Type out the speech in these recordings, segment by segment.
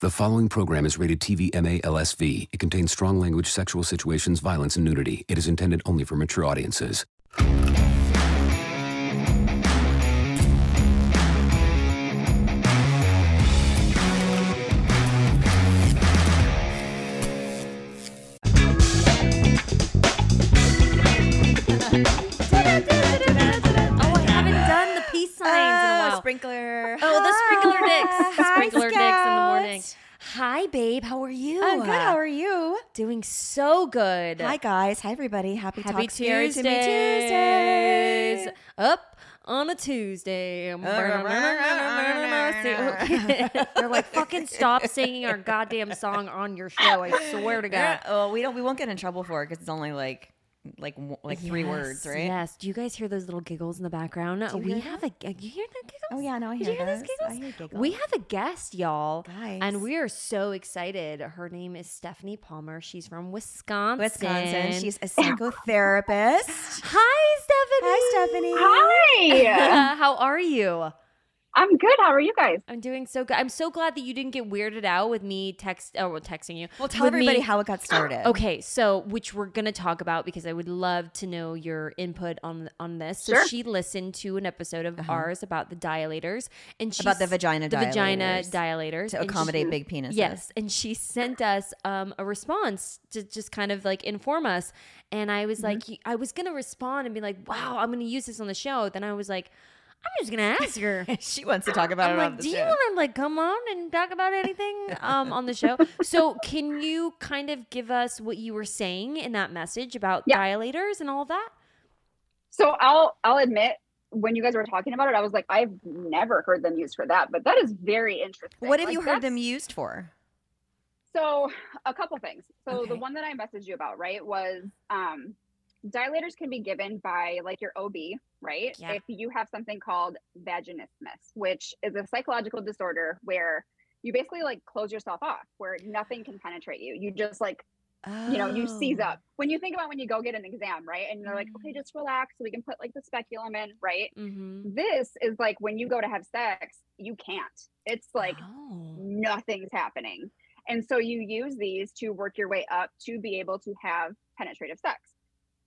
The following program is rated TV MA LSV. It contains strong language, sexual situations, violence, and nudity. It is intended only for mature audiences. Hi, babe. How are you? I'm good. How are you? Doing so good. Hi, guys. Hi, everybody. Happy, Happy Talk Tuesdays. Tuesdays. Tuesday. Up on a Tuesday. They're like, fucking stop singing our goddamn song on your show. I swear to God. Oh, we don't. We won't get in trouble for it because it's only like, like, w- like three Yes, words, right? Yes. Do you guys hear those little giggles in the background? you we hear have a. Uh, you hear the giggles? Oh yeah, no, I Did hear you hear those those. giggles? I hear giggles. We have a guest, y'all. Guys. And we are so excited. Her name is Stephanie Palmer. She's from Wisconsin. Wisconsin. She's a psychotherapist. Hi, Stephanie. Hi, Stephanie. Hi. How are you? I'm good. How are you guys? I'm doing so good. I'm so glad that you didn't get weirded out with me text oh texting you. Well, tell with everybody me- how it got started. Okay, so which we're gonna talk about because I would love to know your input on on this. So Sure. she listened to an episode of ours about the dilators and she Uh-huh. About the vagina the vagina dilators. dilators To and she- accommodate big penises. Yes, and she sent us um, a response to just kind of like inform us. And I Mm-hmm. was like, I was gonna respond and be like, "Wow, I'm gonna use this on the show." Then I was like, I'm just gonna ask her. she wants to talk about I'm it on like, the do you want to like come on and talk about anything um, on the show? So, can you kind of give us what you were saying in that message about Yeah. dilators and all that? So I'll I'll admit when you guys were talking about it, I was like, I've never heard them used for that, but that is very interesting. what have Like, you heard them used for? So a couple things. So the one that I messaged you about, right, was um dilators can be given by like your OB, right? Yeah. If you have something called vaginismus, which is a psychological disorder where you basically like close yourself off, where nothing can penetrate you. You just like you know, you seize Oh. up. When you think about when you go get an exam, right? And they're like, okay, just relax so we can put like the speculum in, right? Mm-hmm. This is like when you go to have sex, you can't. It's like oh. nothing's happening. And so you use these to work your way up to be able to have penetrative sex.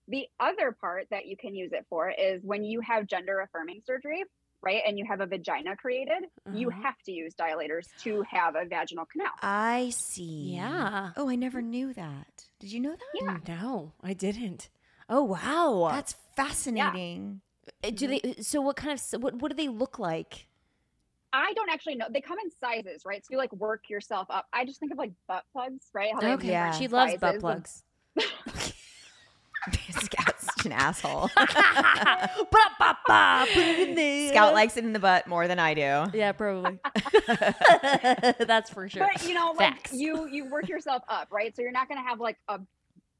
The other part that you can use it for is when you have gender affirming surgery, right? And you have a vagina created, you Uh-huh. have to use dilators to have a vaginal canal. I see. Yeah. Oh, I never knew that. Did you know that? Yeah. No, I didn't. Oh wow. That's fascinating. Uh, do they? So what kind of what what do they look like? I don't actually know. They come in sizes, right? So you like work yourself up. I just think of like butt plugs, right? How Okay. Yeah. She loves butt plugs. Scout's such an asshole. Ba-ba-ba, Put it in there. Scout likes it in the butt more than I do. Yeah, probably. That's for sure. But you know, like Facts. you you work yourself up, right? So you're not gonna have like a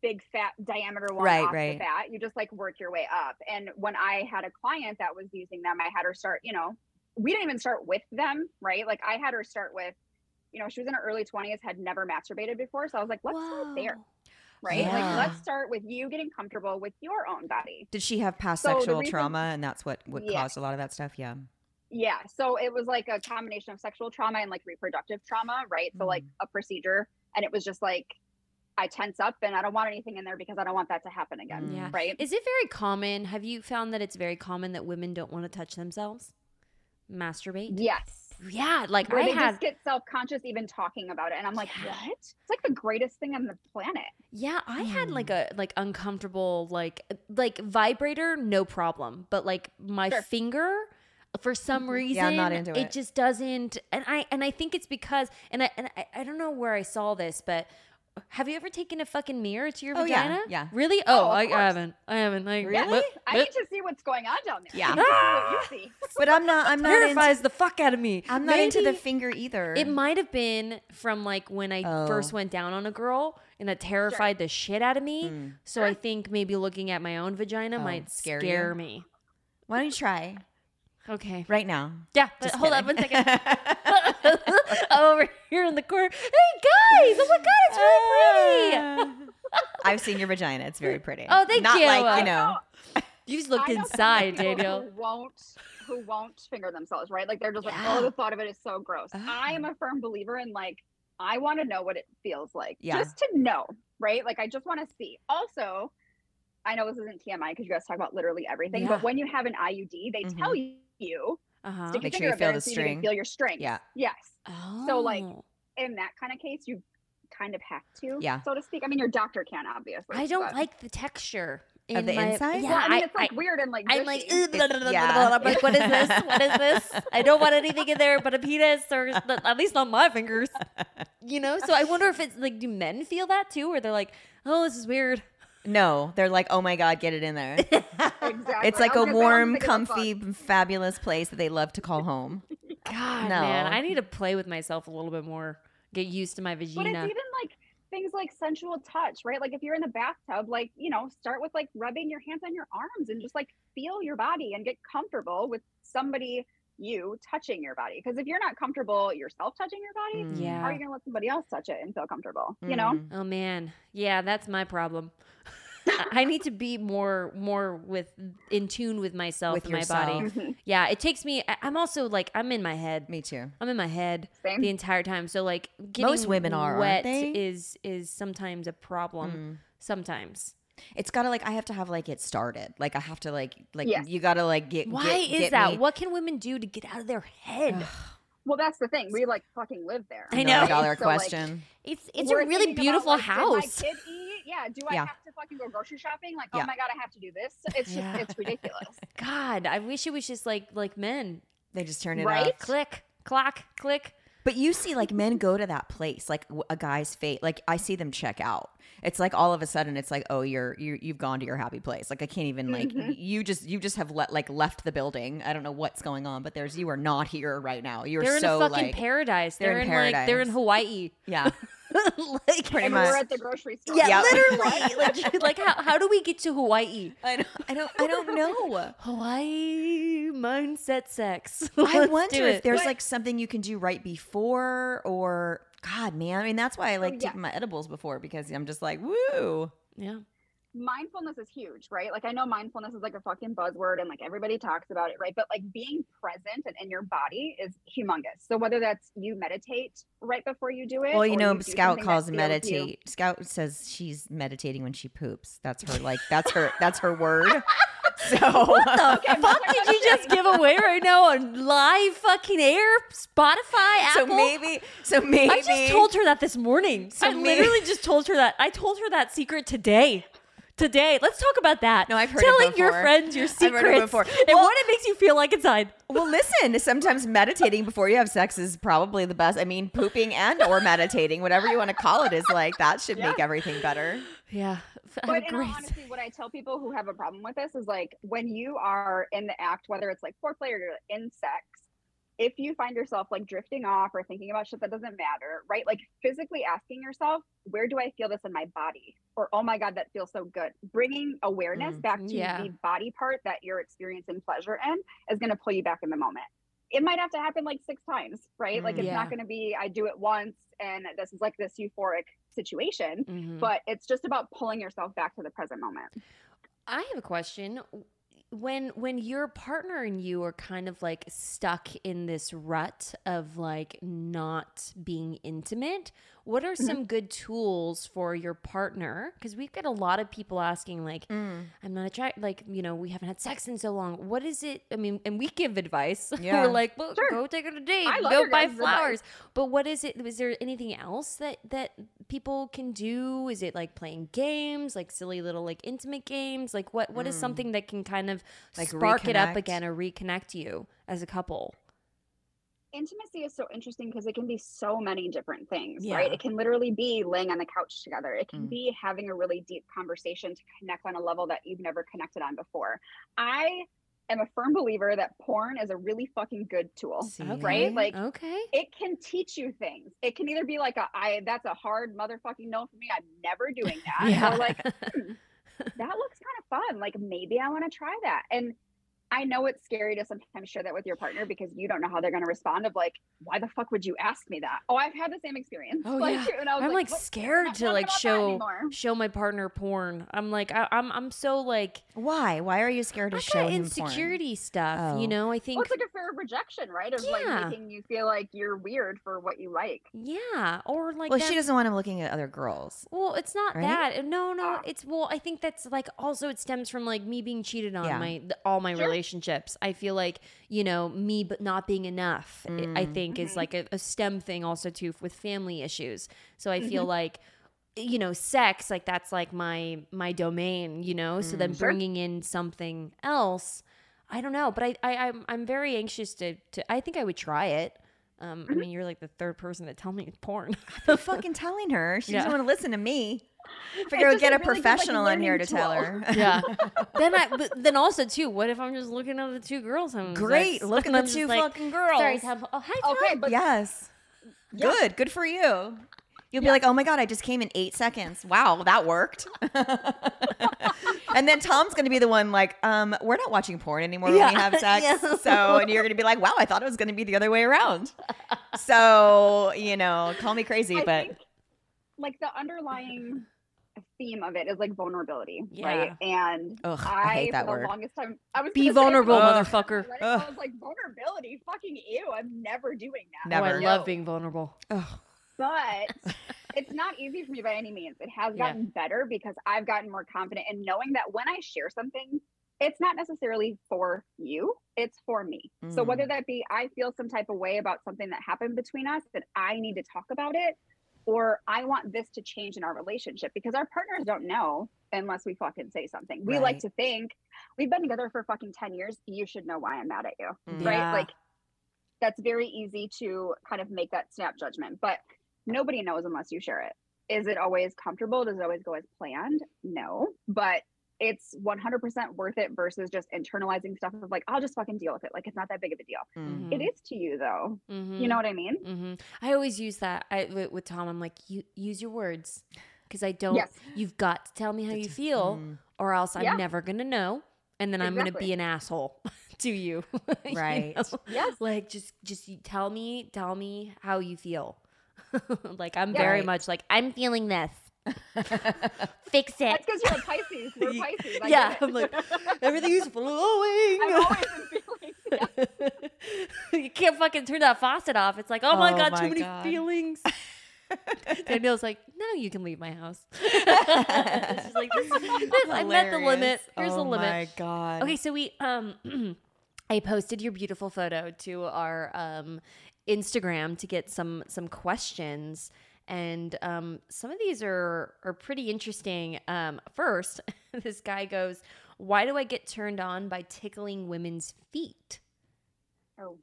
big fat diameter one Right, off right. the bat. You just like work your way up. And when I had a client that was using them, I had her start, you know, we didn't even start with them, right? Like I had her start with, you know, she was in her early 20s, had never masturbated before. So I was like, let's start there, Whoa. Right? Yeah. Like let's start with you getting comfortable with your own body. Did she have past So sexual reason- trauma and that's what, what Yeah. caused a lot of that stuff? Yeah. Yeah. So it was like a combination of sexual trauma and like reproductive trauma, right? So like mm. a procedure. And it was just like, I tense up and I don't want anything in there because I don't want that to happen again. Mm. Yeah. Right. Is it very common? Have you found that it's very common that women don't want to touch themselves? Masturbate? Yes. Yeah, like Where I they had just get self conscious even talking about it. And I'm like, Yeah. what? It's like the greatest thing on the planet. Yeah, I had like Hmm. a like uncomfortable like like vibrator, no problem, but like my Sure. finger for some reason Yeah, I'm not into it. just doesn't and I and I think it's because and I and I, I don't know where I saw this, but have you ever taken a fucking mirror to your Oh, vagina? yeah. Really? Oh, Oh, of I. I haven't. I haven't. Like, Really? but- I but need to see what's going on down there. Yeah. I need to see what you see. But I'm not, I'm not terrifies into, the fuck out of me. I'm not into the finger either. It might have been from like when I first Oh. went down on a girl and that terrified the shit out of me. Mm. So I think maybe looking at my own vagina Oh, might scare scare, me. Why don't you try Okay. right now? Yeah. but Just hold on kidding. one second. Over here in the corner. Hey guys! Oh my god, it's really pretty. I've seen your vagina. It's very pretty. Oh, thank Not you. like, you know. You just look I know some inside, Daniel. Who won't who won't finger themselves, right? Like they're just like, oh, the thought of it is so gross. Oh. I am a firm believer in like I want to know what it feels like. Yeah. Just to know, right? Like I just want to see. Also, I know this isn't TMI because you guys talk about literally everything, Yeah. but when you have an IUD, they Mhm. tell you Uh-huh. stick Make your sure you feel there the so you can string. feel your strength. Yeah. Yes. Oh. So, like, In that kind of case, you kind of have to, Yeah. so to speak. I mean, your doctor can't obviously. I don't but- like the texture Of in the my, inside? Yeah, Well, I mean, it's like I- weird and like. I'm like, gushy. Blah, blah, blah, yeah. blah, blah." I'm like, what is this? What is this? I don't want anything in there but a penis, or at least not my fingers. You know. So I wonder if it's like, do men feel that too, or they're like, oh, this is weird. No, they're like, oh my god, get it in there. exactly. It's like I a was gonna say, I don't warm, think it's a fuck. comfy, fabulous place that they love to call home. God, No. man, I need to play with myself a little bit more. Get used to my vagina. But it's vagina. even like things like sensual touch, right? Like if you're in the bathtub, like, you know, start with like rubbing your hands on your arms and just like feel your body and get comfortable with somebody, you touching your body. Because if you're not comfortable yourself touching your body, Mm. yeah. how are you going to let somebody else touch it and feel comfortable? You know? Mm. Oh man, yeah, that's my problem. I- I need to be more more with in tune with myself With and my body. yourself. Mhm. Yeah, it takes me. I- I'm also like I'm in my head. Me too. I'm in my head Same. the entire time. So like getting Most women are, aren't wet they? is is sometimes a problem. Mm. Sometimes. It's gotta like I have to have like it started. Like I have to like like Yes. you gotta like get. Why get- is get that? me- What can women do to get out of their head? Well, that's the thing. We like fucking live there. I know. Million right? dollar So, like, question. It's it's we're a really thinking about, beautiful like, house. Did my kid eat? Yeah. Do I Yeah. have to fucking go grocery shopping? Like, oh Yeah. oh my god, I have to do this. It's just, Yeah. it's ridiculous. God, I wish it was just like like men. they just turn it Right? off. Click, clock, click. But you see, like men go to that place, like a guy's fate. Like I see them check out. It's like all of a sudden, it's like, oh, you're you you've gone to your happy place. Like I can't even like Mhm. you just you just have let like left the building. I don't know what's going on, but there's you are not here right now. You're They're so in a fucking like paradise. they're They're, in in, like they're in. Hawaii. yeah. like Pretty and much. we're at the grocery store. Yeah, Yep. literally. like, like how, how do we get to Hawaii? I don't I don't I don't know. Hawaii mindset sex. I Let's wonder if it. there's like something you can do right before or God, man. I mean, that's why I oh, like yeah. taking my edibles before because I'm just like, woo. yeah. Mindfulness is huge, right? Like I know mindfulness is like a fucking buzzword and like everybody talks about it, right? But like being present and in your body is humongous. So whether that's you meditate right before you do it, Well, you know, do Scout calls feels you- meditate. Scout says she's meditating when she poops. That's her like that's her that's her word. So What the Okay, fuck did you just give away right now on live fucking air? Spotify, Apple. so maybe so maybe I just told her that this morning. So I maybe- literally just told her that. I told her that secret today. Today, let's talk about that. No, I've heard it telling your friends your I've secrets heard it before. and Well- what it makes you feel like inside. Well, listen, sometimes meditating before you have sex is probably the best. I mean, pooping and or meditating, whatever you want to call it is like that should make everything better. Yeah, I But have a in all honesty, what I tell people who have a problem with this is like when you are in the act, whether it's like foreplay or you're in sex, if you find yourself like drifting off or thinking about shit that doesn't matter, right? Like physically asking yourself, where do I feel this in my body? Or, oh my God, that feels so good. Bringing awareness Mm, back to yeah. the body part that you're experiencing pleasure in is going to pull you back in the moment. It might have to happen like six times, right? Like Mm. it's Yeah. not going to be, I do it once and this is like this euphoric situation Mhm. but it's just about pulling yourself back to the present moment. I have a question. When when your partner and you are kind of like stuck in this rut of like not being intimate, what are mm-hmm. some good tools for your partner? Because we've got a lot of people asking like, mm. I'm not attracted. Like, you know, we haven't had sex in so long. What is it? I mean, and we give advice. Yeah. We're like, well, Sure. go take her to date. Go buy guys' advice. flowers. But what is it? Is there anything else that that people can do? Is it like playing games, like silly little like intimate games? Like what what is something that can kind of Like spark it up again or reconnect you as a couple? Intimacy is so interesting because it can be so many different things, Yeah. right? It can literally be laying on the couch together. It can Mm. be having a really deep conversation to connect on a level that you've never connected on before. I am a firm believer that porn is a really fucking good tool. See? Right? Like- okay. It can teach you things. It can either be like a I that's a hard motherfucking no for me. I'm never doing that. Yeah. Or like "Hmm, that looks kind of fun. Like maybe I want to try that. And I know it's scary to sometimes share that with your partner because you don't know how they're going to respond. Of like, why the fuck would you ask me that? Oh, I've had the same experience. Oh, like, yeah. And I was I'm like, "What? scared to like show show my partner porn. I'm like I, I'm I'm so like Why? Why are you scared to I show got him porn? insecurity stuff. Oh. You know, I think Well, it's like a fear of rejection, right? Of Yeah. like making you feel like you're weird for what you like. yeah, or like Well, she doesn't want him looking at other girls. Well, it's not Right? that. No, no, Ah. it's well. I think that's like also it stems from like me being cheated on Yeah. my all my Sure. relationships. I feel like you know me, but not being enough. i- I Mm. think is Mhm. like a, a stem thing also too with family issues. So I Mm-hmm. feel like you know sex like that's like my my domain. You know, so then Sure. bringing in something else. I don't know, but I, I I'm I'm very anxious to to. I think I would try it. Um, I mean, you're like the third person to tell me it's porn. I'm fucking telling her. She Yeah. doesn't want to listen to me. Figure just get a a really good, like, professional in here learning to tell her. Yeah. then I but then also too, what if I'm just looking at the two girls I'm Great. sex? Look at the I'm just two like, fucking girls. Sorry, Tom. Oh, hi, Tom. Okay, but yes. Yeah. Good. Good for you. You'll be like, oh my God, I just came in eight seconds. Wow, that worked. and then Tom's going to be the one like, um, we're not watching porn anymore when Yeah. we have sex. Yeah. So, and you're going to be like, wow, I thought it was going to be the other way around. So, you know, call me crazy, I but think, like the underlying theme of it is like vulnerability, Yeah. right? And Ugh, I I, hate that for the word. longest time, I was Be gonna say vulnerable, when I Ugh. was motherfucker. ready, I was like, vulnerability, fucking ew. I'm never doing that. Never. Oh, I love being vulnerable. ugh, but it's not easy for me by any means. It has Yeah. gotten better because I've gotten more confident in knowing that when I share something, it's not necessarily for you, it's for me. So whether Mm. that be I feel some type of way about something that happened between us that I need to talk about it, or I want this to change in our relationship because our partners don't know unless we fucking say something. We like to think we've been together for fucking 10 years. You should know why I'm mad at you Mm. right? Like that's very easy to kind of make that snap judgment, but nobody knows unless you share it. Is it always comfortable? Does it always go as planned? No, but it's 100% worth it versus just internalizing stuff of like, I'll just fucking deal with it. Like, it's not that big of a deal. mm. It is to you, though. Mm-hmm. You know what I mean? hmm I always use that I, with, with Tom. I'm like, you use your words because I don't. Yes. You've got to tell me how you feel, Mm. or else I'm Yeah. never gonna know, and then I'm gonna be an asshole to you. you Right. know? Yes. Like just just tell me tell me how you feel. like I'm Yeah. very Right. much like I'm feeling this. Fix it. That's because you're a Pisces. We're Pisces. I yeah. I'm like everything's flowing. I've always been feeling. Yeah. you can't fucking turn that faucet off. It's like, oh my Oh god, my too many God. feelings. Danielle's like, now you can leave my house. She's like, this, this, I met the limit. Here's oh the limit. Oh my god. Okay, so we um I posted your beautiful photo to our um Instagram to get some some questions and um some of these are are pretty interesting. Um first, this guy goes, "Why do I get turned on by tickling women's feet?" Oh.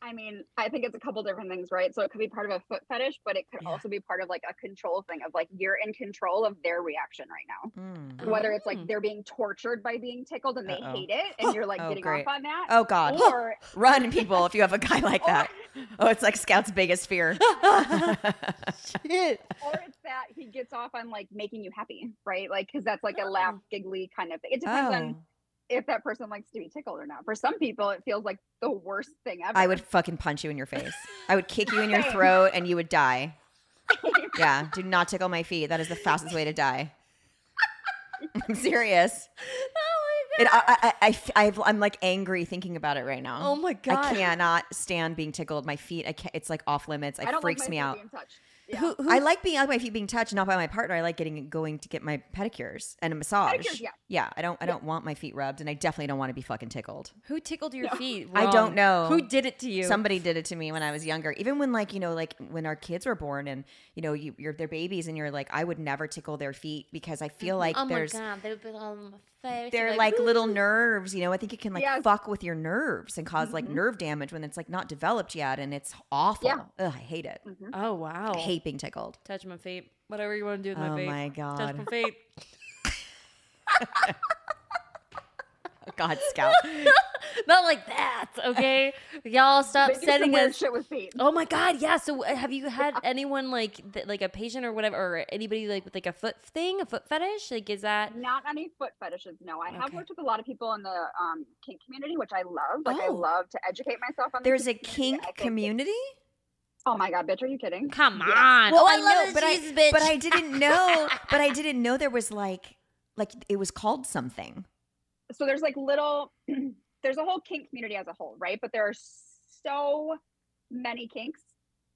I mean, I think it's a couple different things, right? So it could be part of a foot fetish, but it could Yeah. also be part of like a control thing of like you're in control of their reaction right now. Mm. Whether it's Mm. like they're being tortured by being tickled and they Uh-oh. hate it and you're like Oh, getting great. off on that. Oh god. Or Run, people, if you have a guy like that. Oh, it's like Scout's biggest fear. Shit. or it's that he gets off on like making you happy, right? Like because that's like a laugh giggly kind of thing. It depends on Oh, if that person likes to be tickled or not. For some people, it feels like the worst thing ever. I would fucking punch you in your face. I would kick you in your throat and you would die. Yeah, do not tickle my feet. That is the fastest way to die. I'm serious. Oh It, I, I, I, I, am like angry thinking about it right now. Oh my god. I cannot stand being tickled. My feet, I can't, it's like off limits. It I don't freaks like my me feet out. Yeah. Who, who I like being out my feet being touched, not by my partner. I like getting going to get my pedicures and a massage. Pedicures, yeah. yeah. I don't I don't want my feet rubbed, and I definitely don't want to be fucking tickled. who tickled your No. feet? I don't know. Who did it to you? Somebody did it to me when I was younger. Even when like you know like when our kids were born and you know you, you're their babies and you're like I would never tickle their feet because I feel like oh my there's god, they would be on my face. they're You're like, little nerves. You know I think it can like Yes. fuck with your nerves and because like Mhm. nerve damage when it's like not developed yet and it's awful. Yeah. Ugh, I hate it. Mhm. Oh wow. I hate being tickled. Touch my feet. Whatever you want to do with my oh feet. Oh my god. Touch my god. feet. God, Scout. Not like that, okay? Y'all stop They do some sending weird us. shit with feet. Oh my god, yeah. So uh, have you had anyone like th- like a patient or whatever, or anybody like with like a foot thing, a foot fetish? Like, is that? Not any foot fetishes. No, I have worked with a lot of people in the um, kink community, which I love. Like, I Oh. love to educate myself on. the There's a kink I think it- community. Oh my god, bitch, are you kidding? Come Yes. on. Well, oh, I, I, know, love but the I Jesus bitch. but I didn't know. but I didn't know there was like like it was called something. So there's like little. there's a whole kink community as a whole, right? But there are so many kinks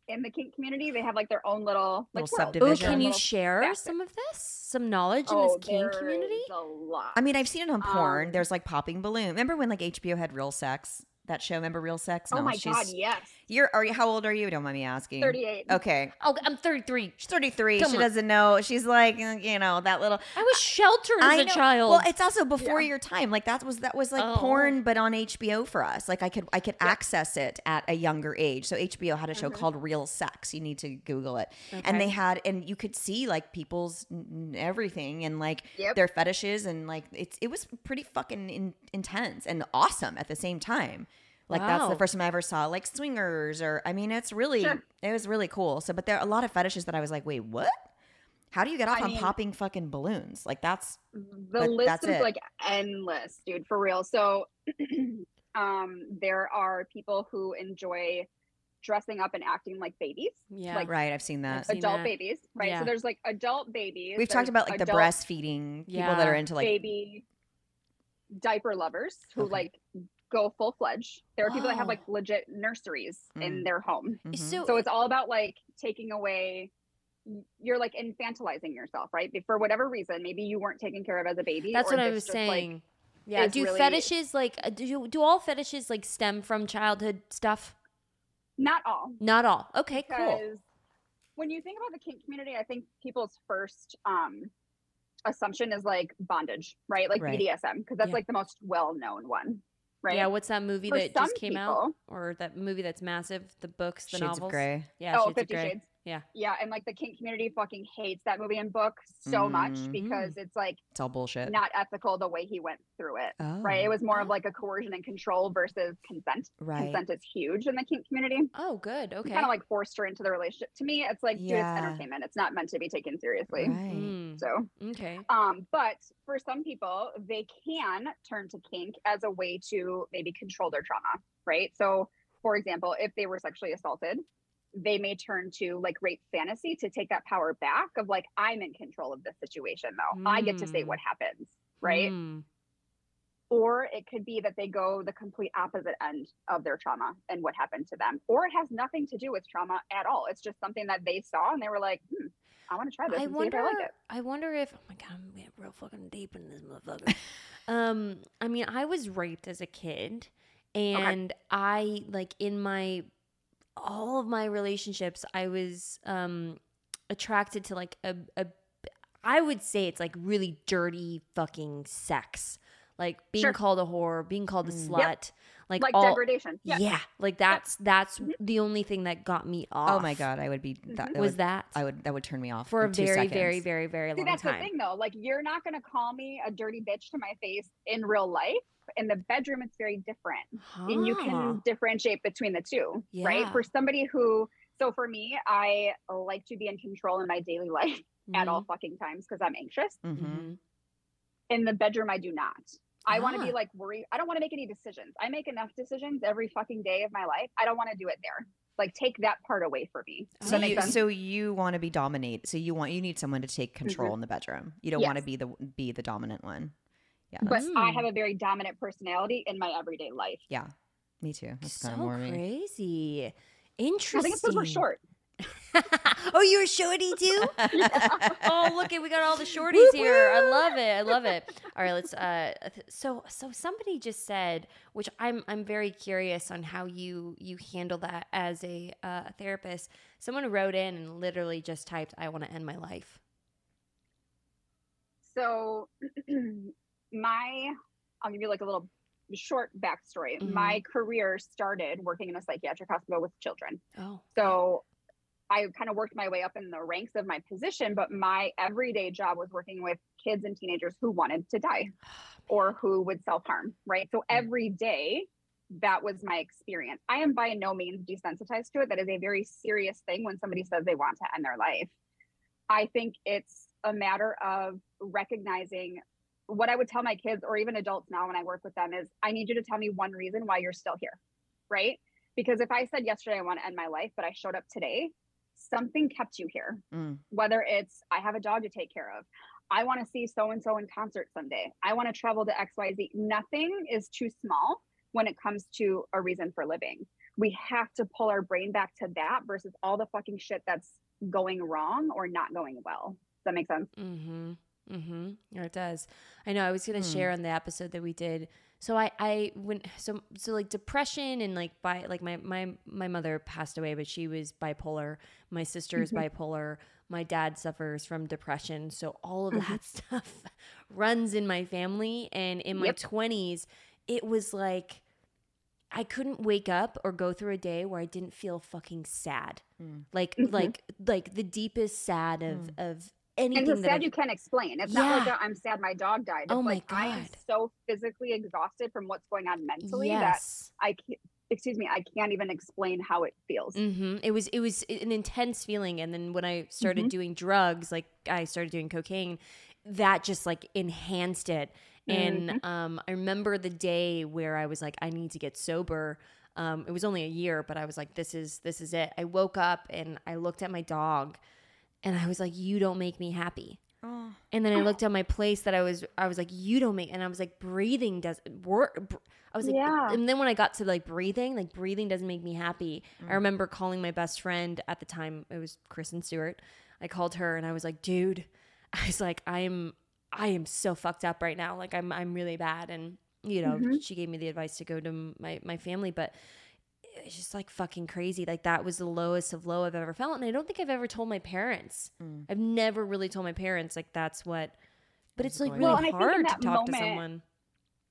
in the kink community. They have like their own little like Little world, Ooh, subdivision. can you little share facet. some of this? Some knowledge in Oh, this kink community? a lot. I mean, I've seen it on porn. Um, There's like popping balloon. Remember when like HBO had Real Sex? That show, remember Real Sex? oh my she's, god, yes. You're are you? How old are you? Don't mind me asking. Thirty-eight. Okay, Oh, I'm 33. she's 33. Come she on. doesn't know. She's like, uh, you know, that little. I was sheltered as I a know. child. Well, it's also before Yeah. your time. Like that was that was like Oh. porn, but on HBO for us. Like I could I could Yeah. access it at a younger age. So HBO had a show Mhm. called Real Sex. You need to Google it. Okay. And they had and you could see like people's n- everything and like Yep. their fetishes and like it's it was pretty fucking in, intense and awesome at the same time. Like that's the first time I ever saw like swingers or I mean it's really Sure. it was really cool. So but there are a lot of fetishes that I was like, wait, what? How do you get off I on mean- popping fucking balloons? Like that's the But list that's is it. like endless, dude, for real. So um there are people who enjoy dressing up and acting like babies. yeah. like, right. I've seen that. I've seen adult that. babies, right? Yeah. So there's like adult babies. We've talked about like the breastfeeding people that are into like baby diaper lovers who Okay. like go full fledged. There are people that have like legit nurseries in Mm. their home. mhm. So, So it's all about like taking away you're like infantilizing yourself, right? For whatever reason, maybe you weren't taken care of as a baby. that's or what I was just, like, saying. yeah. Do really- fetishes like uh, do you, do all fetishes like stem from childhood stuff? not all. Not all. Okay, cool. when you think about the kink community, I think people's first um assumption is like bondage, right? Like Right. BDSM, because that's Yeah. like the most well-known one, right? Yeah, what's that movie For that just came out? Or that movie that's massive? The books, the Shades novels. of Grey. Yeah, oh, Shades of Fifty Grey. Shades. Yeah. Yeah, and like the kink community fucking hates that movie and book so much Mm. because it's like It's all bullshit. not ethical the way he went through it. oh, Right. It was more of like a coercion and control versus consent. right. Consent is huge in the kink community. Oh, good. Okay. Kind of like forced her into the relationship. To me, it's like, dude, it's entertainment. It's not meant to be taken seriously. Right. Mm, So okay. Um, but for some people, they can turn to kink as a way to maybe control their trauma, right? So, for example, if they were sexually assaulted, they may turn to like rape fantasy to take that power back of like, I'm in control of this situation though. I get to say Mm. what happens, right? Mm, Or it could be that they go the complete opposite end of their trauma and what happened to them. Or it has nothing to do with trauma at all. It's just something that they saw and they were like, hmm, I want to try this I wonder. if I like it. I wonder if. Oh my god, I'm getting real fucking deep in this motherfucker. um, I mean, I was raped as a kid, and I like in my all of my relationships, I was um attracted to like a a. I would say it's like really dirty fucking sex, like being Sure. called a whore, being called a Mm. slut, Yep. like, Like all. degradation. Yeah. Yeah. like that's that's Mhm. the only thing that got me off. Oh my god, I would be. That, that was would, that I would. That would turn me off for a two very, seconds. very, very, very See, long that's time. the thing though. Like, you're not going to call me a dirty bitch to my face in real life. In the bedroom, it's very different. And you can differentiate between the two, right? For somebody who, so for me, I like to be in control in my daily life at all fucking times because I'm anxious. Mm-hmm. Mhm. In the bedroom, I do not. I want to Ah. be like worried. I don't want to make any decisions. I make enough decisions every fucking day of my life. I don't want to do it there. Like, take that part away for me. So you, so you want to be dominate. So you want you need someone to take control in the bedroom. You don't want to be the be the dominant one. Yeah, but that's, I Mm. have a very dominant personality in my everyday life. yeah, me too. That's so kind of more me. crazy. I think it's because we're short. oh, you're a shorty too? oh, look it, we got all the shorties Whoop, here. I love it. I love it. All right, let's uh so so somebody just said, which I'm I'm very curious on how you you handle that as a uh, therapist. Someone wrote in and literally just typed, "I want to end my life." So my I'll give you like a little short backstory. Mhm. My career started working in a psychiatric hospital with children. Oh. So I kind of worked my way up in the ranks of my position, but my everyday job was working with kids and teenagers who wanted to die or who would self harm, right? So every day, that was my experience. I am by no means desensitized to it. That is a very serious thing when somebody says they want to end their life. I think it's a matter of recognizing what I would tell my kids or even adults now when I work with them is I need you to tell me one reason why you're still here, right? Because if I said yesterday I want to end my life, but I showed up today, something kept you here. Mm. Whether it's I have a dog to take care of, I want to see so and so in concert someday, I want to travel to XYZ. Nothing is too small when it comes to a reason for living. We have to pull our brain back to that versus all the fucking shit that's going wrong or not going well. Does that make sense? Mm-hmm. Mm-hmm. Yeah, it does. I know. I was gonna Hmm. share on the episode that we did. So I, I went so so like depression and like by like my my my mother passed away, but she was bipolar. My sister is bipolar. My dad suffers from depression. So all of that stuff runs in my family. And in my twenties, it was like I couldn't wake up or go through a day where I didn't feel fucking sad. Mm. Like Mhm. like like the deepest sad of Mm. of anything it's that sad I've- you can't explain. It's not like i I'm sad my dog died. It's Oh my like I am so physically exhausted from what's going on mentally that. I can't, excuse me, I can't even explain how it feels. hmm It was it was an intense feeling, and then when I started Mhm. doing drugs, like I started doing cocaine, that just like enhanced it. And Mm-hmm. um, I remember the day where I was like, I need to get sober. Um, it was only a year, but I was like, this is this is it. I woke up and I looked at my dog, and I was like, you don't make me happy. Oh. And then I looked at my place that I was, I was like, you don't make, and I was like, breathing doesn't work. I was like, Yeah. and then when I got to like breathing, like breathing doesn't make me happy. Mm. I remember calling my best friend at the time, it was Kristen Stewart. I called her and I was like, dude, I was like, I'm, I am so fucked up right now. Like I'm, I'm really bad. And, you know, Mhm. she gave me the advice to go to my, my family, but it's just like fucking crazy. Like that was the lowest of low I've ever felt. And I don't think I've ever told my parents. Mm. I've never really told my parents like that's what but it's like really. Well, and I think in hard to that talk to someone.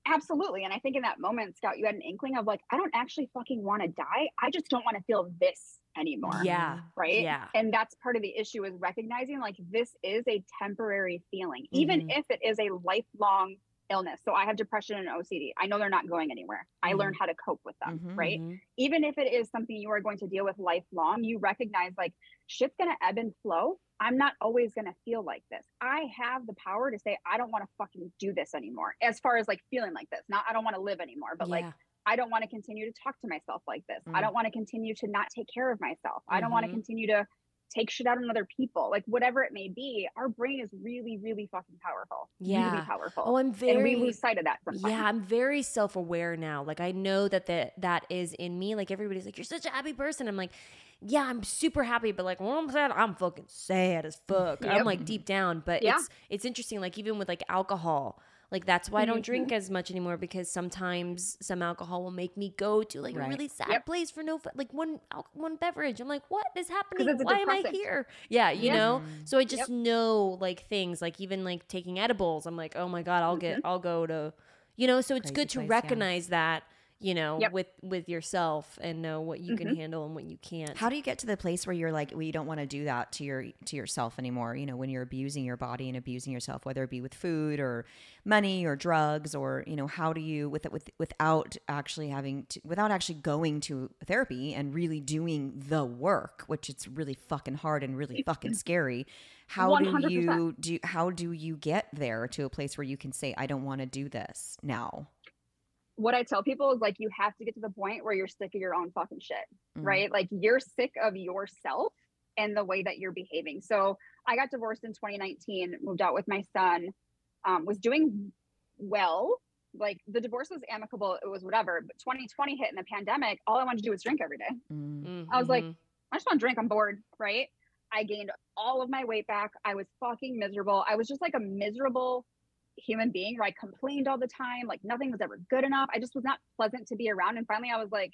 Absolutely. And I think in that moment, Scout, you had an inkling of like, I don't actually fucking want to die. I just don't want to feel this anymore. Yeah. Right. Yeah. And that's part of the issue is recognizing like this is a temporary feeling, even Mhm. if it is a lifelong illness. So I have depression and OCD. I know they're not going anywhere. I Mhm. learned how to cope with them. Mhm. Right. Mhm. even if it is something you are going to deal with lifelong, you recognize like shit's going to ebb and flow. I'm not always going to feel like this. I have the power to say, I don't want to fucking do this anymore. As far as like feeling like this, not I don't want to live anymore, but like I don't want to continue to talk to myself like this. Mm. I don't want to continue to not take care of myself. I don't want to Mhm. continue to take shit out on other people. Like whatever it may be, our brain is really, really fucking powerful. Really Yeah. powerful. Oh, I'm and very we lose sight of that sometimes. Yeah, I'm very self-aware now. Like I know that that that is in me. Like everybody's like, "You're such a happy person." I'm like, "Yeah, I'm super happy," but like when I'm sad, I'm fucking sad as fuck. I'm like deep down, but Yeah. it's it's interesting. Like even with like alcohol, like that's why I don't drink as much anymore because sometimes some alcohol will make me go to like Right. a really sad Yep. place for no fu- like one one beverage. I'm like, "What is happening? it's a Why am I here?" Yeah, you Yeah. know. Mm. So I just know like things like even like taking edibles. I'm like, oh my god, I'll get, I'll go to, you know. So it's Crazy good to place, yeah. recognize that, you know, Yep. with with yourself and know what you can handle and what you can't. How do you get to the place where you're like, well, you don't want to do that to your to yourself anymore? You know, when you're abusing your body and abusing yourself, whether it be with food or money or drugs, or you know, how do you with it with without actually having to, without actually going to therapy and really doing the work, which it's really fucking hard and really fucking scary. How do 100%. you do? How do you get there to a place where you can say, I don't want to do this now? What I tell people is like you have to get to the point where you're sick of your own fucking shit, Mm. right? Like you're sick of yourself and the way that you're behaving. So I got divorced in 2019, moved out with my son, um, was doing well. Like the divorce was amicable, it was whatever. But 2020 hit in the pandemic, all I wanted to do was drink every day. Mm. I was like. I just want to drink. I'm bored, right? I gained all of my weight back. I was fucking miserable. I was just like a miserable human being where I complained all the time. Like nothing was ever good enough. I just was not pleasant to be around. And finally, I was like,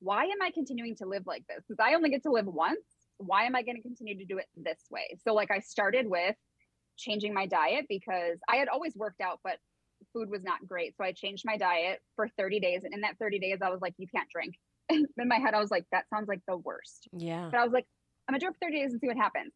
why am I continuing to live like this? Because I only get to live once. Why am I going to continue to do it this way? So, like, I started with changing my diet because I had always worked out, but food was not great. So, I changed my diet for 30 days. And in that 30 days, I was like, you can't drink. in my head, I was like, that sounds like the worst. yeah, But I was like, I'm gonna do it for 30 days and see what happens.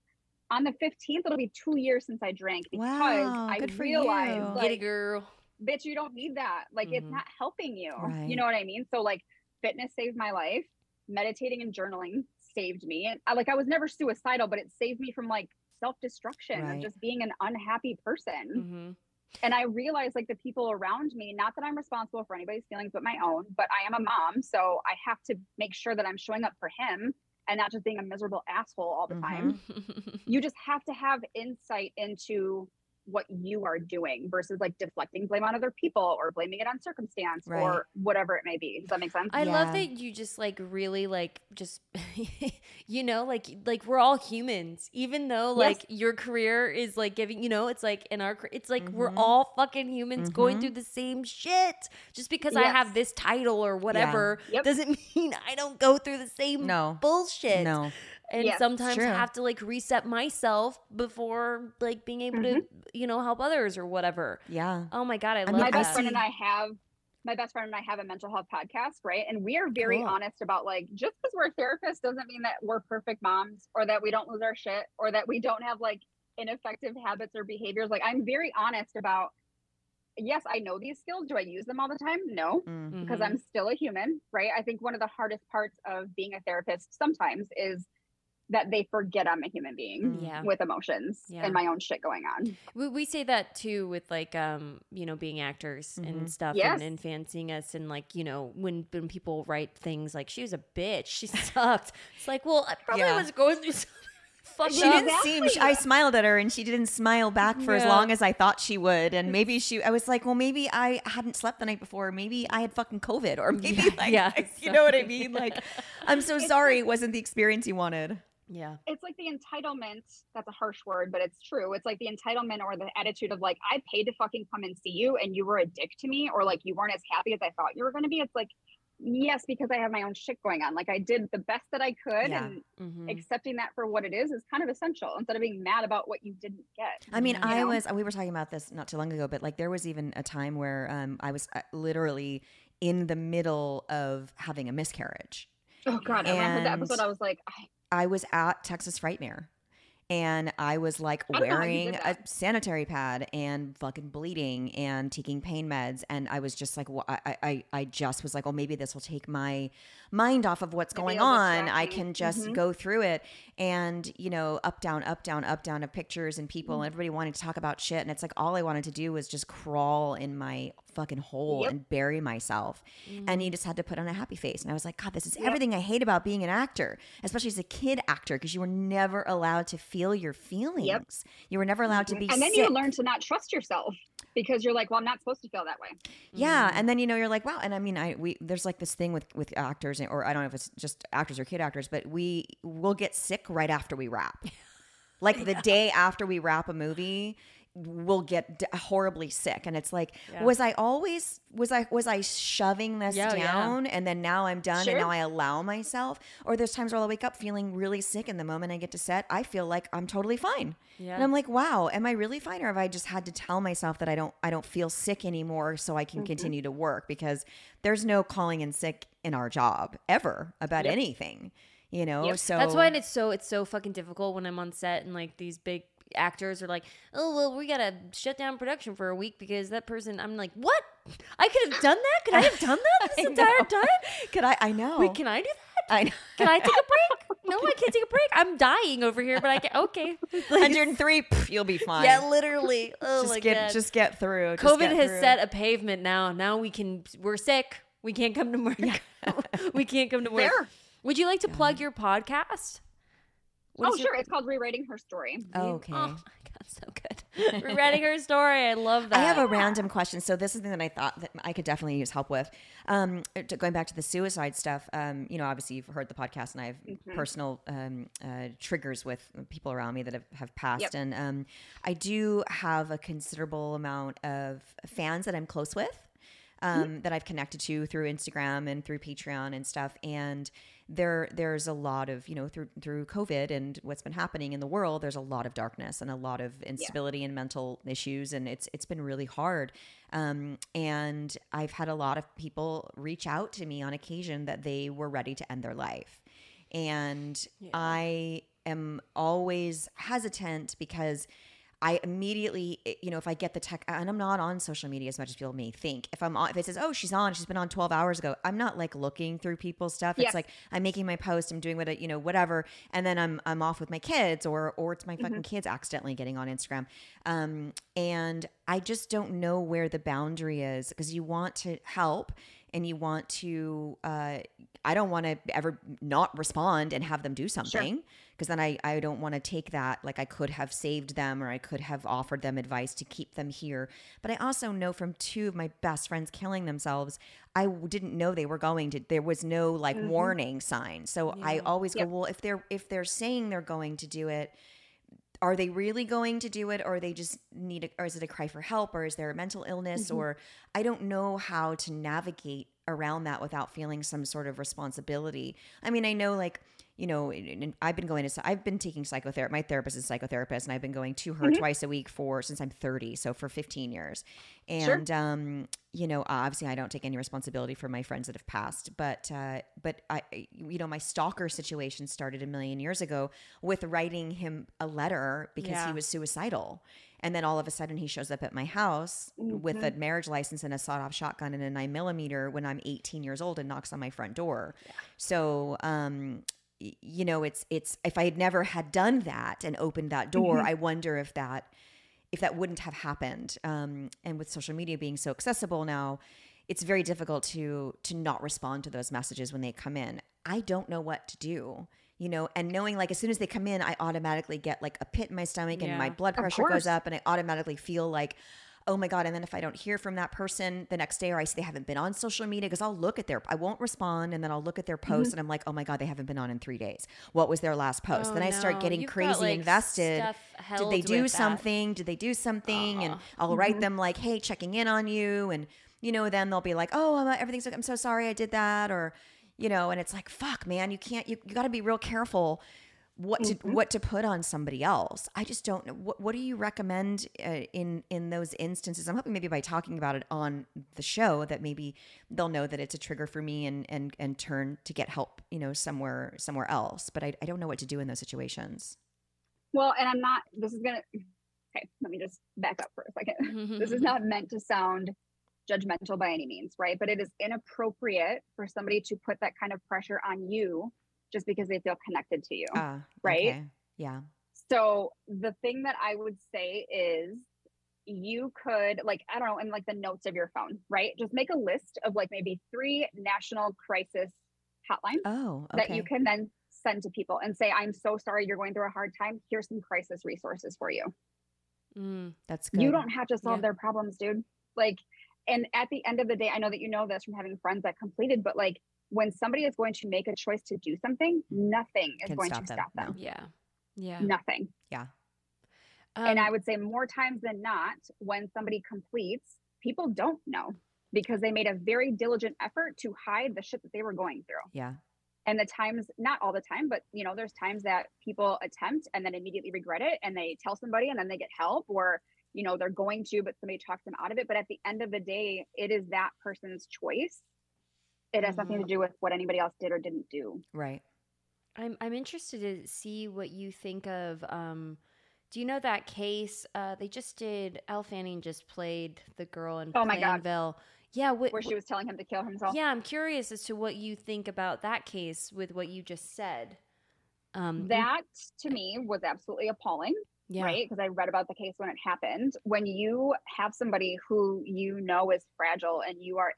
On the 15th, it'll be two years since I drank because Wow, I good for realized, you. like, Get girl. bitch, you don't need that. Like, it's Mhm. not helping you. Right. You know what I mean? So, like, fitness saved my life. Meditating and journaling saved me. And I, like, I was never suicidal, but it saved me from like self destruction Right. and just being an unhappy person. hmm And I realized, like, the people around me, not that I'm responsible for anybody's feelings but my own, but I am a mom. So I have to make sure that I'm showing up for him and not just being a miserable asshole all the time. Mm-hmm. You just have to have insight into what you are doing versus like deflecting blame on other people or blaming it on circumstance Right. or whatever it may be. Does that make sense? I love that you just like really like just you know like like we're all humans even though Yes. like your career is like giving you know it's like in our it's like we're Mhm. all fucking humans going Mhm. through the same shit just because I have this title or whatever Yep. doesn't mean I don't go through the same No. bullshit No. And Yes, sometimes true. have to like reset myself before like being able to you know help others or whatever Yeah. oh my god I, mean, love my that best friend and I have my best friend and I have a mental health podcast, right? And we are very Cool. honest about like just because we're therapists doesn't mean that we're perfect moms or that we don't lose our shit or that we don't have like ineffective habits or behaviors. Like I'm very honest about yes, I know these skills. Do I use them all the time? No, Mm. because. I'm still a human, right? I think one of the hardest parts of being a therapist sometimes is that they forget I'm a human being Mm. Yeah. with emotions Yeah. and my own shit going on. We, we say that too with like um you know being actors Mhm. and stuff Yes. and, and fancying us and like you know when when people write things like she was a bitch she sucked it's like well I probably Yeah. was going through something She up. didn't seem. Exactly. I smiled at her, and she didn't smile back for as long as I thought she would. And maybe she. I was like, well, maybe I hadn't slept the night before. Maybe I had fucking COVID, or maybe Yeah, like, yeah, you know what I mean? Like, I'm so sorry. It wasn't the experience you wanted. Yeah it's like the entitlement that's a harsh word but it's true it's like the entitlement or the attitude of like i paid to fucking come and see you and you were a dick to me or like you weren't as happy as i thought you were going to be it's like yes because i have my own shit going on like i did the best that i could Yeah. and Mhm. accepting that for what it is is kind of essential instead of being mad about what you didn't get I mean, I know? was. We were talking about this not too long ago, but like there was even a time where um, I was uh, literally in the middle of having a miscarriage. oh god when i heard that And- episode i was like I, I was at Texas Frightmare. And I was like I don't know how you wearing a sanitary pad and fucking bleeding and taking pain meds. And I was just like, well, I, I, I just was like, oh, maybe this will take my mind off of what's Maybe going on. I can just Mhm. go through it. And, you know, up, down, up, down, up, down of pictures and people Mm. and everybody wanted to talk about shit. And it's like, all I wanted to do was just crawl in my fucking hole Yep. and bury myself. And you mm. just had to put on a happy face. And I was like, God, this is Yep. everything I hate about being an actor, especially as a kid actor, because you were never allowed to feel your feelings. You were never allowed to mm-hmm. be and then sick. you learn to not trust yourself because you're like well i'm not supposed to feel that way Yeah, mm. and then you know you're like, wow. And I mean, I we there's like this thing with with actors, or I don't know if it's just actors or kid actors, but we will get sick right after we wrap. Like the day after we wrap a movie, we'll get d- horribly sick, and it's like, Yeah. was I always was I was I shoving this Yeah, yeah. down, and then now I'm done, Sure. and now I allow myself, or there's times where I'll wake up feeling really sick, and the moment I get to set, I feel like I'm totally fine. Yeah. And I'm like, wow, am I really fine, or have I just had to tell myself that I don't I don't feel sick anymore, so I Mm-hmm. can continue to work because there's no calling in sick in our job ever about Yep. anything, you know. Yep. So That's why it's so it's so fucking difficult when I'm on set and like these big actors are like, oh well, we gotta shut down production for a week because that person. I'm like, what? I could have done that. Could I have done that this entire time? could I? I know. Wait, can I do that? I know. Can I take a break? No, I can't take a break. I'm dying over here, but I can. Okay, Like, 103, pff, you'll be fine. yeah, literally. Oh just my get god. just get through. Just COVID get has through. set a pavement now. Now we can. We're sick. We can't come to work. we can't come to work. Fair. Would you like to plug your podcast? What oh is your- sure it's called rewriting her story Oh, Okay. Oh my god, so good. Rewriting her story. I love that. I have a random question. So this is something that I thought that I could definitely use help with. Um, to- going back to the suicide stuff, um, you know, obviously you've heard the podcast, and I have personal um, uh, triggers with people around me that have, have passed, Yep. and um, I do have a considerable amount of fans that I'm close with. Um, That I've connected to through Instagram and through Patreon and stuff, and there there's a lot of you know through through COVID and what's been happening in the world. There's a lot of darkness and a lot of instability and mental issues, and it's it's been really hard. Um, and I've had a lot of people reach out to me on occasion that they were ready to end their life, and I am always hesitant because I immediately, eh, you know, if I get the tech, and I'm not on social media as much as people may think. If I'm on, if it says, "Oh, she's on," she's been on 12 hours ago. I'm not like looking through people's stuff. Yes. It's like I'm making my post, I'm doing what I- you know, whatever, and then I'm I'm off with my kids, or or it's my fucking kids accidentally getting on Instagram. Um, and I just don't know where the boundary is because you want to help and you want to uh, i don't want to ever not respond and have them do something because then I, I don't want to take that like i could have saved them or i could have offered them advice to keep them here. But i also know from two of my best friends killing themselves I didn't know they were going to there was no like mm-hmm. warning sign. So i always Yep. go well if they're if they're saying they're going to do it are they really going to do it? Or they just need a, or is it a cry for help? Or is there a mental illness? Mm-hmm. Or i don't know how to navigate around that without feeling some sort of responsibility. I mean i know like you know i've been going to i've been taking psychotherapy my therapist is a psychotherapist and i've been going to her twice a week for since i'm 30 so for 15 years. And um you know obviously i don't take any responsibility for my friends that have passed but uh but i you know my stalker situation started a million years ago with writing him a letter because Yeah. he was suicidal. And then all of a sudden he shows up at my house with a marriage license and a sawed off shotgun and a nine millimeter when i'm 18 years old and knocks on my front door. So um you know it's it's if i had never had done that and opened that door i wonder if that if that wouldn't have happened. Um, and with social media being so accessible now it's very difficult to to not respond to those messages when they come in. I don't know what to do you know and knowing like as soon as they come in i automatically get like a pit in my stomach and my blood pressure goes up and i automatically feel like oh my god. And then if i don't hear from that person the next day or i see they haven't been on social media because i'll look at their i won't respond. And then i'll look at their Mm-hmm. post and i'm like oh my god they haven't been on in three days. What was their last post? Oh, then i start no. getting You've got, crazy like, invested. did they do with that. something? Did they do something? And i'll write them like hey checking in on you. And you know then they'll be like oh I'm, everything's i'm so sorry i did that. Or you know and it's like fuck man you can't you, you got to be real careful what to mm-hmm. what to put on somebody else. I just don't know what, what do you recommend uh, in in those instances? I'm hoping maybe by talking about it on the show that maybe they'll know that it's a trigger for me and and and turn to get help you know somewhere somewhere else. But i, I don't know what to do in those situations. Well, and I'm not, this is going to, okay, let me just back up for a second. Mm-hmm, this is mm-hmm. not meant to sound judgmental by any means, right? But it is inappropriate for somebody to put that kind of pressure on you just because they feel connected to you. ah Right? okay. yeah So the thing that I would say is you could like I don't know in like the notes of your phone, right? Just make a list of like maybe three national crisis hotlines oh okay that you can then send to people and say I'm so sorry you're going through a hard time. Here's some crisis resources for you. Mm, that's good You don't have to solve Yeah. their problems, dude. Like and at the end of the day, I know that you know this from having friends that completed, but like when somebody is going to make a choice to do something, nothing is Can going stop to them, stop no. them. yeah. Yeah. Nothing. yeah and Um, I would say more times than not, when somebody completes, people don't know because they made a very diligent effort to hide the shit that they were going through. yeah And the times, not all the time, but you know, there's times that people attempt and then immediately regret it and they tell somebody and then they get help or, you know, they're going to, but somebody talks them out of it. But at the end of the day, it is that person's choice. It has nothing to do with what anybody else did or didn't do. right I'm I'm interested to see what you think of. Um, do you know that case? Uh, they just did. Elle Fanning just played the girl in Oh my God. Plainville. Yeah, what, Where she was telling him to kill himself. yeah, I'm curious as to what you think about that case with what you just said. Um, That to me was absolutely appalling. yeah, right? Because I read about the case when it happened. When you have somebody who you know is fragile and you are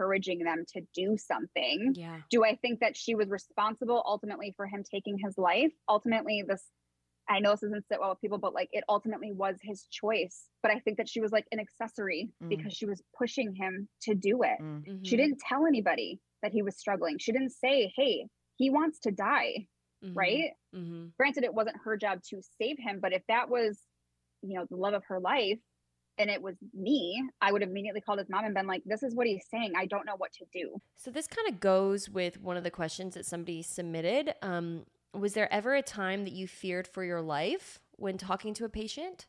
encouraging them to do something, yeah, do I think that she was responsible ultimately for him taking his life? Ultimately, this, I know this doesn't sit well with people, but like it ultimately was his choice. But I think that she was like an accessory Mm. because she was pushing him to do it. Mm. Mhm, She didn't tell anybody that he was struggling. She didn't say, hey, he wants to die, mhm, right? mhm. granted it wasn't her job to save him but if that was you know the love of her life and it was me i would have immediately called his mom and been like this is what he's saying i don't know what to do So this kind of goes with one of the questions that somebody submitted. Um, was there ever a time that you feared for your life when talking to a patient?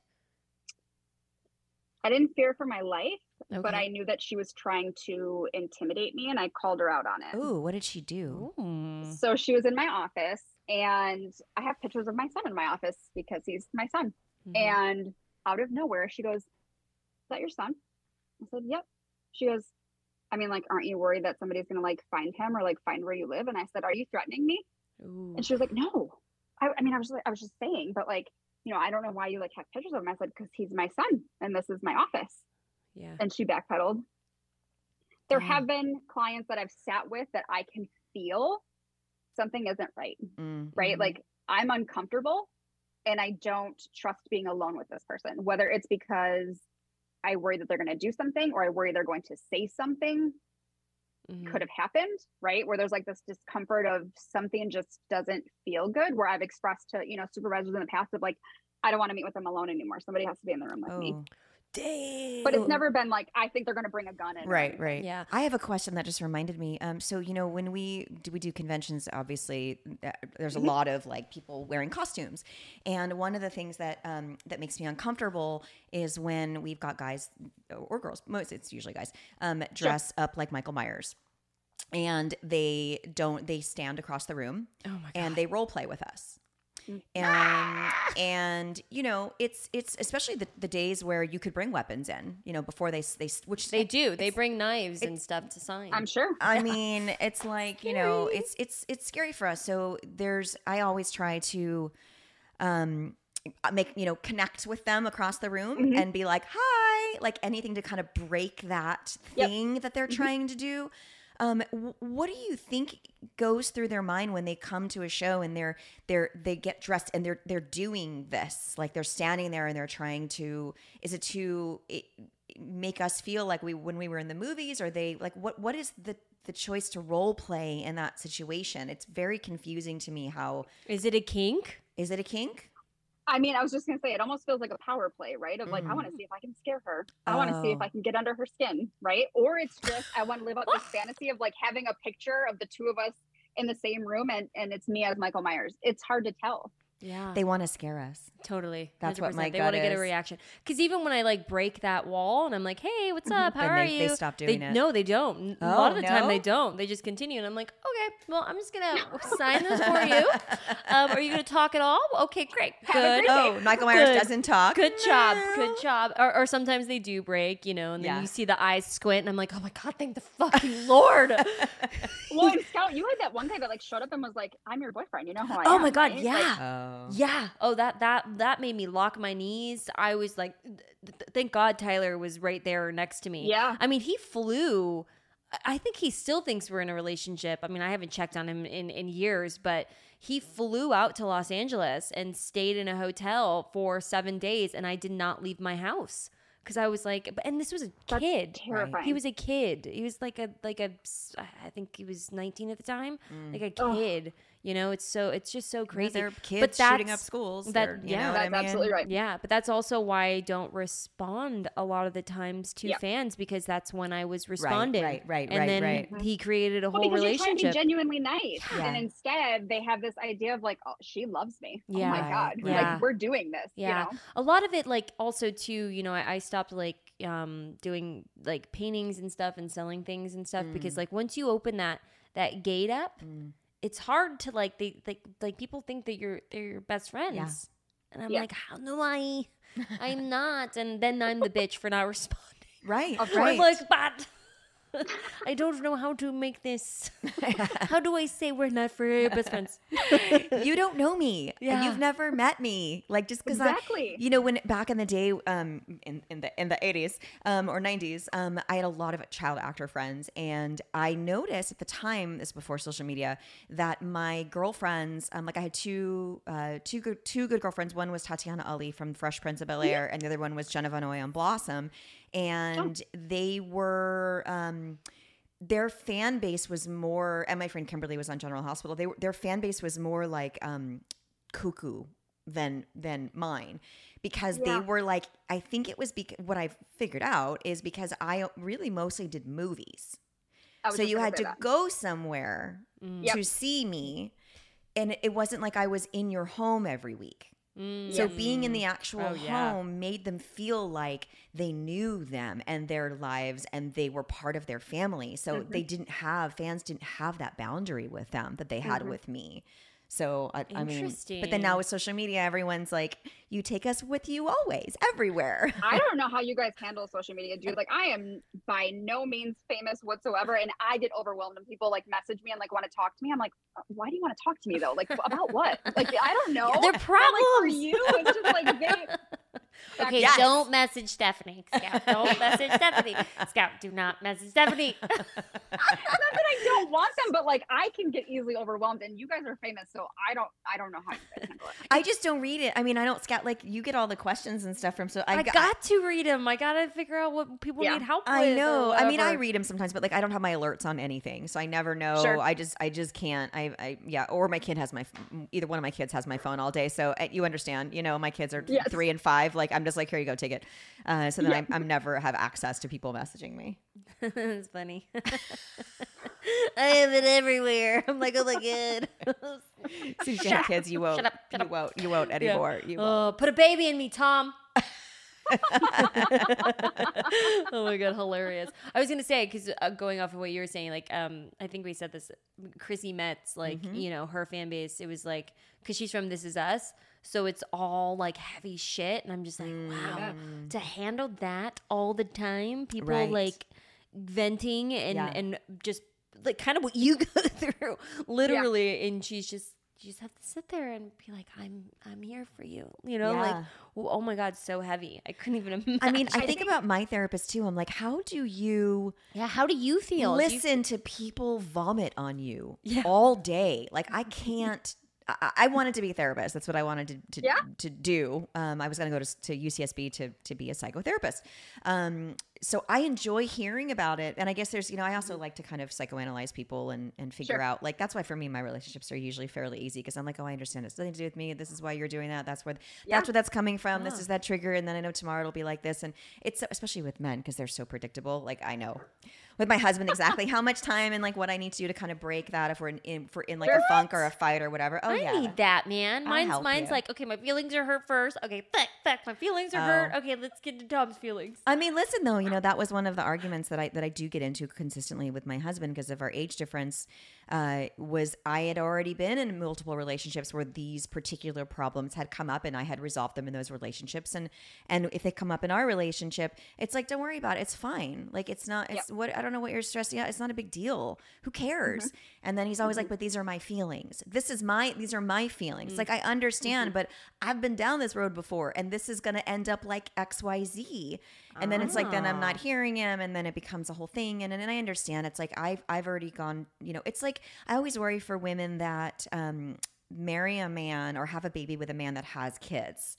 I didn't fear for my life, but I knew that she was trying to intimidate me and I called her out on it. Ooh, what did she do? Ooh. So she was in my office and I have pictures of my son in my office because he's my son. Mhm. And out of nowhere, she goes, Is that your son? I said, Yep. She goes, I mean, like, aren't you worried that somebody's gonna like find him or like find where you live? And I said, Are you threatening me? Ooh. And she was like, No. I, I mean, I was like, I was just saying, but like, you know, I don't know why you like have pictures of him. I said, Because he's my son and this is my office. yeah. And she backpedaled. There Damn. have been clients that I've sat with that I can feel something isn't right Mm. right? Like I'm uncomfortable and I don't trust being alone with this person, whether it's because I worry that they're going to do something or I worry they're going to say something Mhm. could have happened, right? Where there's like this discomfort of something just doesn't feel good. Where I've expressed to, you know, supervisors in the past of like, I don't want to meet with them alone anymore. Somebody has to be in the room with me. Dang. But it's never been like, I think they're going to bring a gun in. right, right. Yeah. I have a question that just reminded me. Um, so you know, when we do we do conventions, obviously uh, there's a Mhm. lot of like people wearing costumes, and one of the things that um, that makes me uncomfortable is when we've got guys or girls, most it's usually guys, um, dress up like Michael Myers, and they don't they stand across the room Oh my god. and they role play with us. And and you know it's it's especially the, the days where you could bring weapons in you know before they they which they do. They bring knives and stuff to sign. I'm sure. I mean, it's like you know, it's it's it's scary for us. So there's, I always try to, um, make you know connect with them across the room Mhm. and be like, hi, like anything to kind of break that Yep. thing that they're Mhm. trying to do. Um, what do you think goes through their mind when they come to a show and they're they're they get dressed and they're they're doing this? Like they're standing there and they're trying to is it to it, make us feel like we when we were in the movies or they like what what is the the choice to role play in that situation? It's very confusing to me how Is it a kink? is it a kink I mean, I was just gonna say it almost feels like a power play, right? Of like, I Mhm. want to see if I can scare her. I want to see if Oh. I can get under her skin, right? Or it's just I want to live out this fantasy of like having a picture of the two of us in the same room and and it's me as Michael Myers. It's hard to tell. Yeah. they want to scare us Totally. That's what 100%. my They want to get a reaction. Because even when I like break that wall and I'm like, hey, what's up? How are they- you? they stop doing they, it. No, they don't. a Oh, lot of the time they don't. They just continue. And I'm like, okay, well, I'm just going to sign this for you. Um, are you going to talk at all? Okay, great. Good. oh michael myers Good. doesn't talk Good job. Good job. Or, or sometimes they do break, you know, and then Yeah. you see the eyes squint, and I'm like, oh my God, thank the fucking Lord. Well, in Scout, you had that one guy that like showed up and was like, "I'm your boyfriend." You know who I am? oh my God, right? yeah. Like, oh Yeah. Oh, that that that made me lock my knees. I was like, th- th- thank God Tyler was right there next to me. Yeah. I mean, he flew. I- think he still thinks we're in a relationship. I mean, I haven't checked on him in in years, but he flew out to Los Angeles and stayed in a hotel for seven days, and I did not leave my house because I was like, but- and this was a That's kid. terrifying. He was a kid. He was like a like a, I think he was 19 at the time. Mm. Like a kid. You know, it's so it's just so crazy. they're kids but shooting up that's- schools that- They're- you yeah. know what I mean? absolutely right. Yeah, but that's also why I don't respond a lot of the times to Yep. fans because that's when I was responding. right right right. and right then right he created a Well, whole because you're trying to be relationship. genuinely nice, Yeah. and instead they have this idea of like, "Oh, she loves me. Oh Yeah. my god, yeah. like we're doing this." Yeah. You know? a lot of it, like also too, you know, I, I stopped like um doing like paintings and stuff and selling things and stuff because Mm. like once you open that that gate up, Mm. It's hard to like they like like people think that you're they're your best friends. And I'm Yeah. like, how do I? I'm not. And then I'm the bitch for not responding. right Of I'm right like, but I don't know how to make this. How do I say we're not for best friends? you don't know me. Yeah. You've never met me. Like just because I, Exactly. you know, when back in the day, um, in, in the in the eighties, um, or nineties, um, I had a lot of child actor friends, and I noticed at the time, this before social media, that my girlfriends, um, like I had two, uh, two good, two good girlfriends. One was Tatiana Ali from Fresh Prince of Bel Air, and the other one was Jenna von Oy on Blossom, and they were. Um, their fan base was more and my friend kimberly was on general hospital they were, their fan base was more like um cuckoo than than mine because they were like i think it was bec- what i figured out is because i really mostly did movies so you had to that. go somewhere Mm. Yep. to see me and it wasn't like i was in your home every week Mm, So being in the actual Oh, yeah. home made them feel like they knew them and their lives and they were part of their family. So Mm-hmm. they didn't have fans didn't have that boundary with them that they had with me. So I, I mean, but then now with social media, everyone's like, "You take us with you always, everywhere." I don't know how you guys handle social media, dude. Like, I am by no means famous whatsoever, and I get overwhelmed when people like message me and like want to talk to me. I'm like, "Uh, why do you want to talk to me though? Like, about what? Like, I don't know. They're But, like for problems. you, it's just like they. Okay, Yes. don't message Stephanie. Scout, don't message Stephanie. Scout, do not message Stephanie. Not that I don't want them, but like I can get easily overwhelmed, and you guys are famous, so I don't. I don't know how you handle it. I just don't read it. I mean, I don't scout like you get all the questions and stuff from. So I, I got- got to read them. I gotta figure out what people Yeah. need help with. I know. I mean, I read them sometimes, but like I don't have my alerts on anything, so I never know. Sure. I just, I just can't. I, I, yeah. Or my kid has my, either one of my kids has my phone all day, so uh, you understand. You know, my kids are Yes. three and five. Like I'm just like, here you go, take it. Uh, so then Yeah. I'm, I'm never have access to people messaging me. it's funny. I have it everywhere. I'm like, oh my god. So you have kids, you won't, Shut up, shut you up. won't, you won't anymore. You won't. Oh, put a baby in me, Tom. oh my god, hilarious! I was gonna say because uh, going off of what you were saying, like, um, I think we said this. Chrissy Metz, like, Mm-hmm. you know, her fan base. It was like because she's from This Is Us, so it's all like heavy shit, and I'm just like, mm, wow, to handle that all the time, people Right. like venting and Yeah. and just like kind of what you go through, literally, and she's just. You just have to sit there and be like, "I'm, I'm here for you," you know. Like, Yeah. oh oh my god, so heavy. I couldn't even imagine. I mean, I think about my therapist too. I'm like, how do you yeah. How do you feel? Do you- listen to people vomit on you Yeah. all day? Like, I can't. I, I wanted to be a therapist. That's what I wanted to to, Yeah. to do. Um, I was going to go to, to UCSB to to be a psychotherapist. Um, so I enjoy hearing about it, and I guess there's you know I also mm-hmm. like to kind of psychoanalyze people and and figure Sure. out like that's why for me my relationships are usually fairly easy because I'm like oh I understand it's nothing to do with me. This is why you're doing that. That's where Yeah. that's where that's coming from. This is that trigger, and then I know tomorrow it'll be like this, and it's especially with men because they're so predictable. Like I know with my husband exactly how much time and like what I need to do to kind of break that if we're in, in for in like a funk or a fight or whatever. Oh I yeah. need that, man. Mine's mine's you. like, okay, my feelings are hurt first. Okay, fuck, fuck, my feelings are hurt. Oh. Okay, let's get to Tom's feelings. I mean, listen though, you know that was one of the arguments that I that I do get into consistently with my husband because of our age difference. Uh, was I had already been in multiple relationships where these particular problems had come up, and I had resolved them in those relationships. And and if they come up in our relationship, it's like don't worry about it. It's fine. Like it's not. It's what I don't know what you're stressing out. It's not a big deal. Who cares? Mm-hmm. And then he's always like, mm-hmm. but these are my feelings. This is my. These are my feelings. Mm. Like I understand, mm-hmm. but I've been down this road before, and this is going to end up like X Y Z. And then it's like then I'm not ah. hearing him, and then it becomes a whole thing. And and I understand. It's like I've I've already gone. You know, it's like I always worry for women that um, marry a man or have a baby with a man that has kids.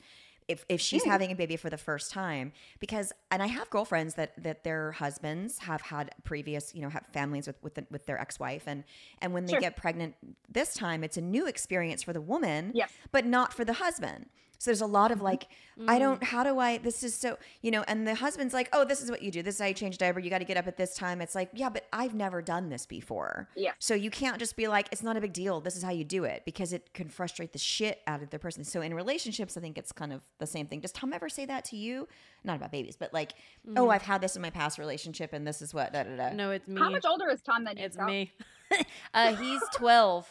If, if she's having a baby for the first time because and I have girlfriends that that their husbands have had previous you know have families with with, the, with their ex-wife and and when they Sure. get pregnant this time it's a new experience for the woman Yes. but not for the husband so there's a lot Mm-hmm. of like I don't how do I this is so you know and the husband's like oh this is what you do this is how you change diaper you got to get up at this time it's like yeah but I've never done this before Yeah. so you can't just be like, it's not a big deal. This is how you do it because it can frustrate the shit out of the person. So in relationships, I think it's kind of the same thing. Does Tom ever say that to you? Not about babies, but like, oh, I've had this in my past relationship and this is what, da da da. Mm-hmm. No, it's me. How much older is Tom than you? it's Scout? me. uh, he's twelve.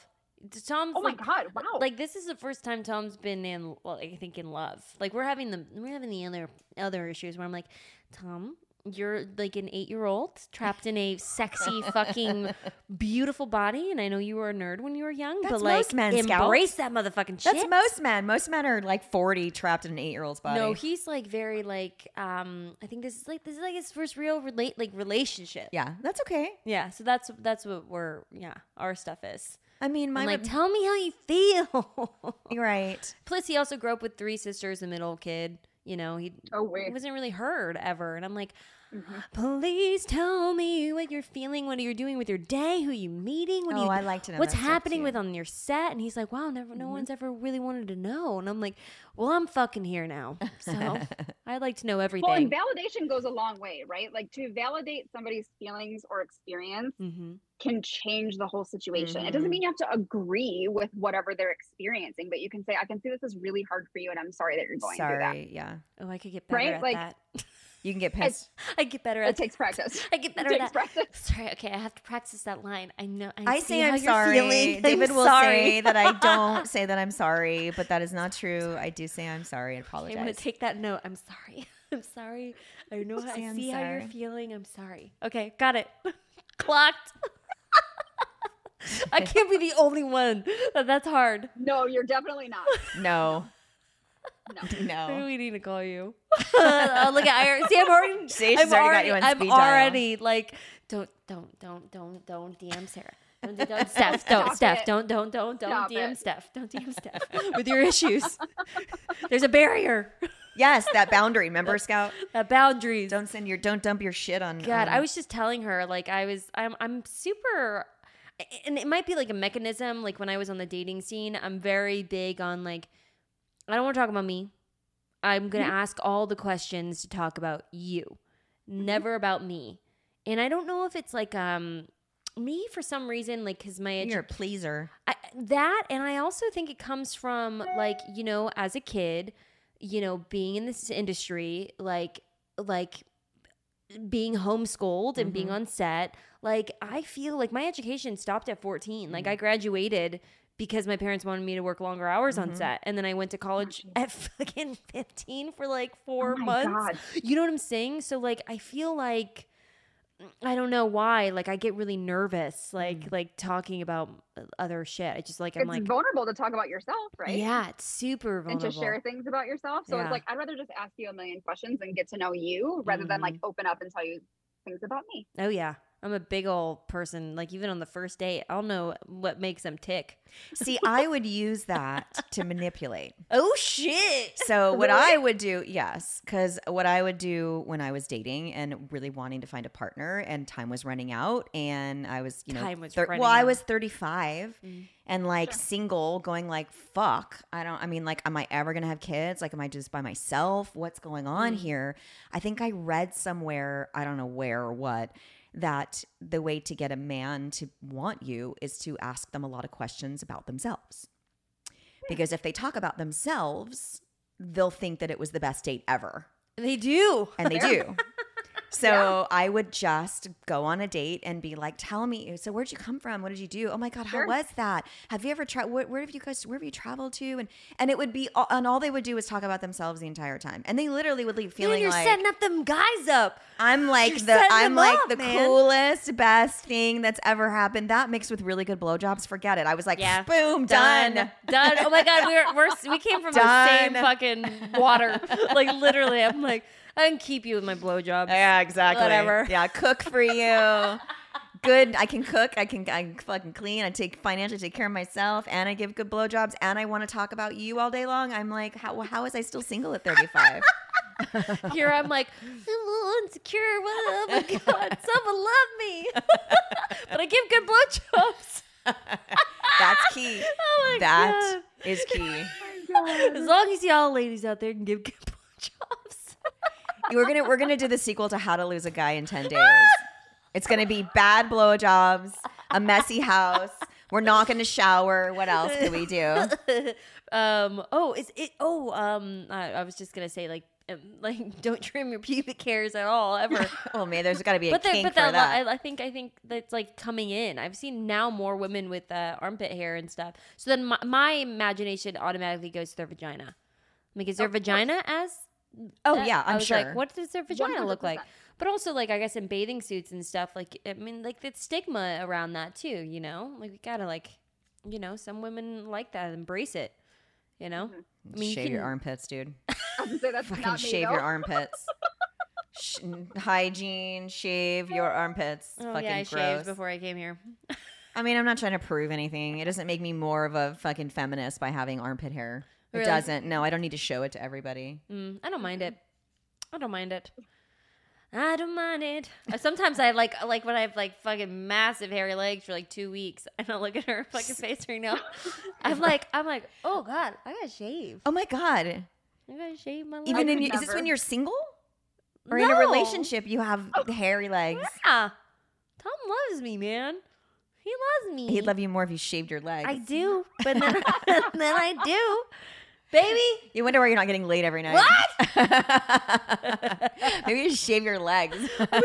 Tom's Oh my like, god! Wow. like this is the first time Tom's been in, well, I think in love. Like we're having the we're having the other other issues where I'm like, Tom, you're like an eight year old trapped in a sexy fucking beautiful body, and I know you were a nerd when you were young, That's but like most men, Scout. embrace that motherfucking shit. That's most men. Most men are like 40 trapped in an eight year old's body. No, he's like very like um I think this is like this is like his first real relate like relationship. yeah, that's okay. Yeah, so that's that's what we're yeah, our stuff is. I mean, my I'm like, tell me how you feel. right. Plus, he also grew up with three sisters, a middle kid. You know, he oh wait. wasn't really heard ever, and I'm like, Mhm. Please tell me what you're feeling, what you're doing with your day, who you meeting, what Oh, you, I like to know what's happening with on your set. And he's like, wow, never, no Mhm. one's ever really wanted to know. And I'm like, well, I'm fucking here now, so I'd like to know everything. Well, and validation goes a long way, right? Like to validate somebody's feelings or experience mm-hmm. can change the whole situation. It doesn't mean you have to agree with whatever they're experiencing, but you can say, I can see this is really hard for you and I'm sorry that you're going through that. Sorry, yeah. Oh, I could get better Right? at Like, that. You can get It's- pissed. I get better It at takes practice. I get It better at takes that. practice. Sorry, okay, I have to practice that line. I know. I, I see say how I'm you're sorry. feeling. David I'm will sorry. say that I don't say that I'm sorry, but that is not true. I do say I'm sorry and I'm apologize. gonna take that note. I'm sorry. I'm sorry. I know. how- I I'm see how you're feeling. I'm sorry. Okay, got it. Clocked. I can't be the only one. That's hard. No, you're definitely not. no, No. Maybe no. we need to call you. oh, look at I see. I'm already. See, she's I'm already got you on I'm speed dial. already like, don't, don't, don't, don't, don't DM Sarah. Don't, don't, Steph. Don't, Stop Steph. it. Don't, don't, don't, don't Stop DM it. Steph. Don't DM Steph with your issues. There's a barrier. Yes, that boundary. Remember, Scout? Uh, boundaries. Don't send your, don't dump your shit on. God, on- I was just telling her like I was I'm I'm super and it might be like a mechanism like when I was on the dating scene, I'm very big on like I don't want to talk about me. I'm going to ask all the questions to talk about you. Never about me. And I don't know if it's like um me for some reason like cuz my edu- You're a pleaser. I, that and i also think it comes from like you know as a kid you know being in this industry like like being homeschooled and being Mhm. on set like i feel like my education stopped at 14 like i graduated because my parents wanted me to work longer hours on Mhm. set and then i went to college at fucking 15 for like four Oh months God. you know what i'm saying so like i feel like I don't know why. Like I get really nervous, like Mm. like talking about other shit. I just like I'm It's like, vulnerable to talk about yourself, right? yeah, it's super vulnerable. And to share things about yourself. So Yeah. it's like, I'd rather just ask you a million questions and get to know you rather than like Mm-hmm. open up and tell you things about me. Oh yeah, I'm a big old person. Like even on the first date, I'll know what makes them tick. See, I would use that to manipulate. Oh shit! So what Really? I would do, yes, because what I would do when I was dating and really wanting to find a partner, and time was running out, and I was, you know, Time was thir- running well, I was thirty five, Mm. and like Sure. single, going like, fuck, I don't. I mean, like, am I ever gonna have kids? Like, am I just by myself? What's going on Mm. here? I think I read somewhere, I don't know where or what. That the way to get a man to want you is to ask them a lot of questions about themselves. Because if they talk about themselves, they'll think that it was the best date ever. They do. And they do. So I would just go on a date and be like, "Tell me, so where'd you come from? What did you do? Oh my god, Sure. how was that? Have you ever tried? Where, where have you guys? Where have you traveled to?" And and it would be, all- and all they would do was talk about themselves the entire time, and they literally would leave Man, feeling you're like setting up them guys up. I'm like You're the I'm like up, the man. coolest, best thing that's ever happened. That mixed with really good blowjobs, forget it. I was like, Yeah. boom, done. Done. Oh my god, we're we're we came from the same fucking water. Like literally, I'm like, I can keep you with my blowjobs. Yeah, exactly. Whatever. Yeah, cook for you. Good. I can cook. I can. I can fucking clean. I take financially take care of myself, and I give good blowjobs, and I want to talk about you all day long. I'm like, how how is I still single at 35? Here I'm like, I'm a little insecure. Oh my god, someone love me. but I give good blowjobs. That's key. Oh That god. is key. Oh as long as y'all ladies out there can give good blowjobs. We're gonna we're gonna do the sequel to How to Lose a Guy in 10 Days. It's gonna be bad blowjobs, a messy house. We're not gonna shower. What else can we do? um. Oh, is it? Oh. Um. I, I was just gonna say like. um, Like, don't trim your pubic hairs at all ever. Oh man, there's got to be a but there, kink but for that, that. I, I think I think that's like coming in. I've seen now more women with uh, armpit hair and stuff. So then my, my imagination automatically goes to their vagina. I'm like, is their course. vagina as? Oh uh, yeah, I I'm was sure. Like, what does their vagina look like? But also, like, I guess in bathing suits and stuff, like, I mean, like, the stigma around that too. You know, like we gotta like, you know, some women like that, embrace it. You know, I mean, you shave your armpits, dude. I was gonna say that's Fucking not me, shave though. your armpits. Sh- hygiene, shave your armpits. Oh fucking yeah, I gross. shaved before I came here. I mean, I'm not trying to prove anything. It doesn't make me more of a fucking feminist by having armpit hair. It Really? doesn't. No, I don't need to show it to everybody. Mm, I don't mind it. I don't mind it. I don't mind it. Sometimes I like like when I have like fucking massive hairy legs for like two weeks, and I look at her fucking face right now. I'm like, I'm like, oh god, I gotta shave. Oh my god! I gotta shave my legs. Even in your, is this when you're single or in a relationship? You have hairy legs. Yeah, Tom loves me, man. He loves me. He'd love you more if you shaved your legs. I do, but then then I do, baby. You wonder why you're not getting laid every night. What? Maybe you shave your legs. we sometimes like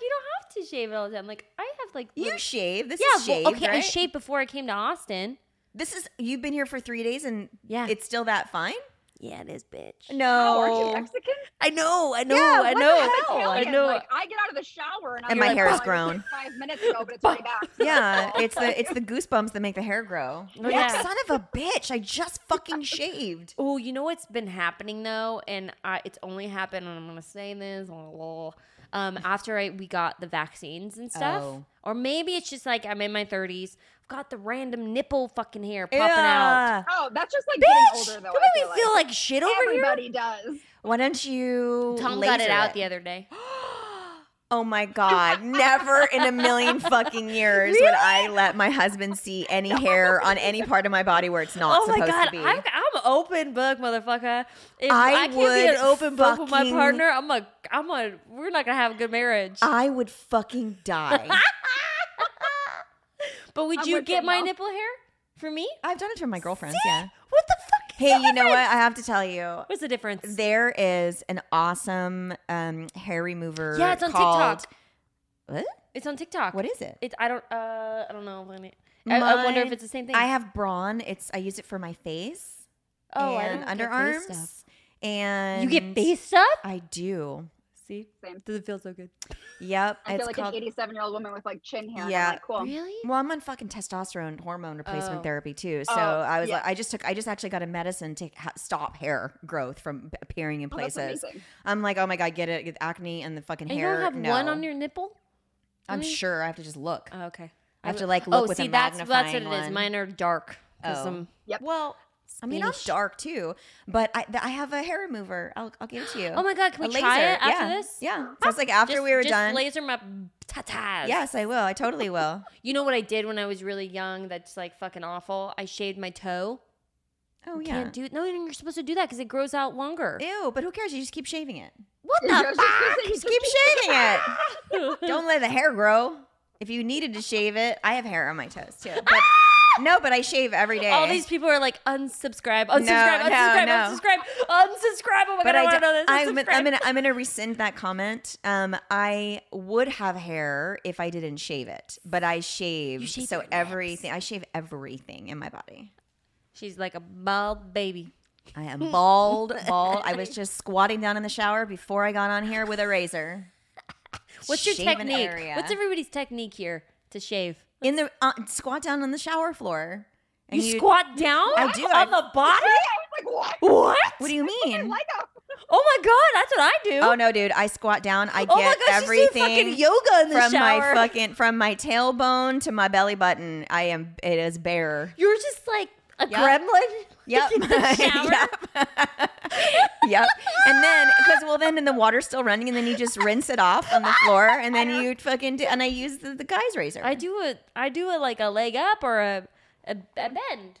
you don't have to shave it all the time. Like I have like you little- shave. This yeah, is well, shaved, okay. I shaved before I came to Austin. This is you've been here for three days and Yeah. it's still that fine. Yeah, it is, bitch. No, Oh, aren't you Mexican? I know, I know, Yeah, I what the know. hell? I know. Like, I get out of the shower and, I'm And my like, hair is "Oh, grown." Five minutes ago, but it's already back. Yeah, it's the it's the goosebumps that make the hair grow. Oh, Like, yeah. son of a bitch! I just fucking shaved. Oh, you know what's been happening though, and I, it's only happened. And I'm gonna say this. Um, after I we got the vaccines and stuff, Oh. or maybe it's just like I'm in my 30s. I've got the random nipple fucking hair popping out. Oh, that's just like Bitch, getting older, though. don't I make me feel like shit over everybody does. Why don't you? here. Tom got it laser out the other day. Oh my god! Never in a million fucking years would I let my husband see any hair on any part of my body where it's not oh supposed god, to be. I'm, I'm open book, motherfucker. If I I, can't be an open book with my partner, I'm a, I'm a, we're not gonna have a good marriage. I would fucking die. but would I'm you get my Danielle. nipple hair for me? I've done it for my girlfriends. Yeah. What the Hey, you know what? I have to tell you. What's the difference? There is an awesome um, hair remover. Yeah, it's on called- TikTok. What? It's on TikTok. What is it? It. I don't. Uh. I don't know. I, I wonder if Mine- it's the same thing. I have Braun. It's I use it for my face oh, I and don't get underarms. face stuff. And You get face stuff? I do. See, Same. does it feel so good? Yep. I it's feel like called. an 87 year old woman with like chin hair. Yeah. I'm like, cool. Really? well, I'm on fucking testosterone hormone replacement Oh. therapy too. So Oh, I was yeah. like, I just took, I just actually got a medicine to ha- stop hair growth from appearing in Oh, that's places. amazing. I'm like, oh my god, get it, get acne and the fucking And you hair. don't have no. one on your nipple? I'm sure I have to just look. Oh, okay. I have to like look oh, with see, a that's magnifying that's what it is. one. Mine are dark. 'cause Oh. I'm Yep. Well, I mean, I'm dark too, but I, th- I have a hair remover. I'll, I'll give it to you. Oh my god, can A we try laser, it after yeah, this? Yeah. So it's like after Just- we were just done. laser my tatas. Yes, I will. I totally will. You know what I did when I was really young? That's like fucking awful. I shaved my toe. Oh You yeah. Can't do no. You're supposed to do that because it grows out longer. Ew, but who cares? You just keep shaving it. what the just fuck? Just keep shaving it. Don't Don't let the hair grow. If you needed to shave it, I have hair on my toes too. But no, but I shave every day. All these people are like unsubscribe, unsubscribe, no, unsubscribe, no. unsubscribe, unsubscribe. Oh my but god, I, I, want to know this. I'm, I'm gonna I'm gonna rescind that comment. Um, I would have hair if I didn't shave it, but I shave, shave so everything. I shave everything in my body. She's like a bald baby. I am bald, bald. I was just squatting down in the shower before I got on here with a razor. What's your Shave technique? What's everybody's technique here to shave? In the uh, squat down on the shower floor? And You, squat down I do, on I- the body. I was like, what? What? What do you mean? Oh my god, that's what I do. Oh no, dude! I squat down. I Oh my get gosh, she's doing everything fucking yoga in the from my fucking from my tailbone to my belly button. I am. It is bare. You're just like a Yep. gremlin. Yep. shower. yep. yep. And then, because well, then and the water's still running, and then you just rinse it off on the floor, and then you fucking do, and I use the, the guy's razor. I do a I do a like a leg up or a a, a bend.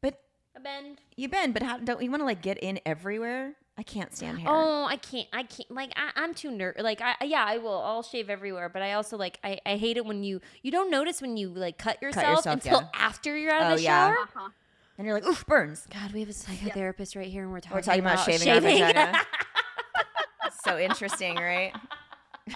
but A bend. you bend, but how don't you want to like get in everywhere? I can't stand hair. Oh, I can't. I can't. Like I, I'm too ner. Like I, yeah, I will. I'll shave everywhere, but I also like. I, I hate it when you you don't notice when you like cut yourself, yourself, until yeah. after you're out of Oh, the yeah. shower. uh-huh. And you're like, oof, burns. God, we have a psychotherapist right here, and we're talking, We're talking about, shaving, our vagina. so interesting, right?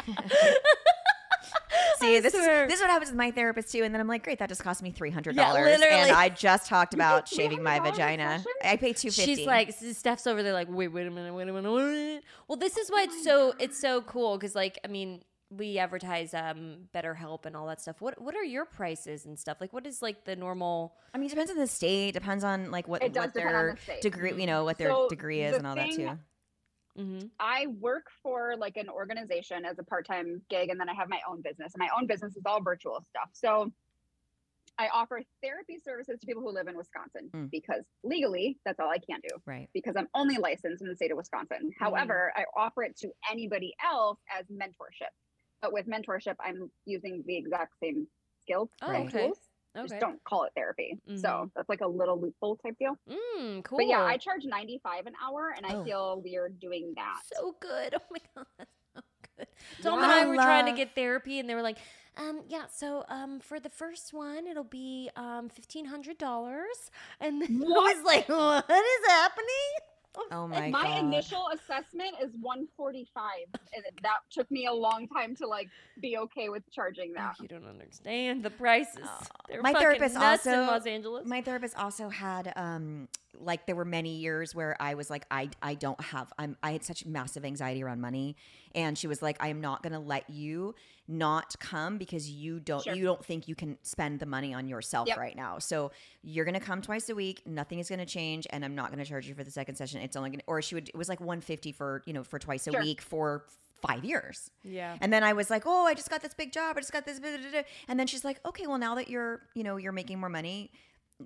See, this is, this is what happens with my therapist too. And then I'm like, great, that just cost me three hundred Yeah, dollars. literally. and I just talked about shaving my vagina. I pay two fifty. She's like, Steph's over there, like, wait, wait a minute, wait a minute. Wait a minute. Well, this is why it's so it's so cool because, like, I mean, we advertise um BetterHelp and all that stuff. What what are your prices and stuff? Like, what is like the normal? I mean, it depends on the state. Depends on like what, It does what their the degree, you know, what their So, degree is the and all that too. Mm-hmm. I work for like an organization as a part-time gig and then I have my own business and my own business is all virtual stuff. So I offer therapy services to people who live in Wisconsin Mm. because legally that's all I can do Right. because I'm only licensed in the state of Wisconsin. However, I offer it to anybody else as mentorship. But with mentorship, I'm using the exact same skills Oh, Right. and okay. tools. Okay. Just don't call it therapy. Mhm. So that's like a little loophole type deal. Mm, cool. But yeah, I charge 95 an hour and Oh. I feel weird doing that. so good. Oh my god, that's so good. Tom Yeah. and I I were trying to get therapy, and they were like, um, "Yeah, so um, for the first one, it'll be um fifteen hundred dollars." And then I was like, "What is happening?" Oh my, my god. initial assessment is 145 and that took me a long time to like be okay with charging that. You don't understand the prices. They're My therapist nuts in also- Los Angeles. My therapist also had um like there were many years where I was like I I don't have I'm I had such massive anxiety around money and she was like I am not going to let you not come because you don't Sure. you don't think you can spend the money on yourself Yep. right now. So you're going to come twice a week, nothing is going to change and I'm not going to charge you for the second session. It's only going to or she would it was like 150 for, you know, for twice a Sure. week for 5 years. yeah. And then I was like, "Oh, I just got this big job. I just got this." blah, blah, blah." And then she's like, "Okay, well now that you're, you know, you're making more money,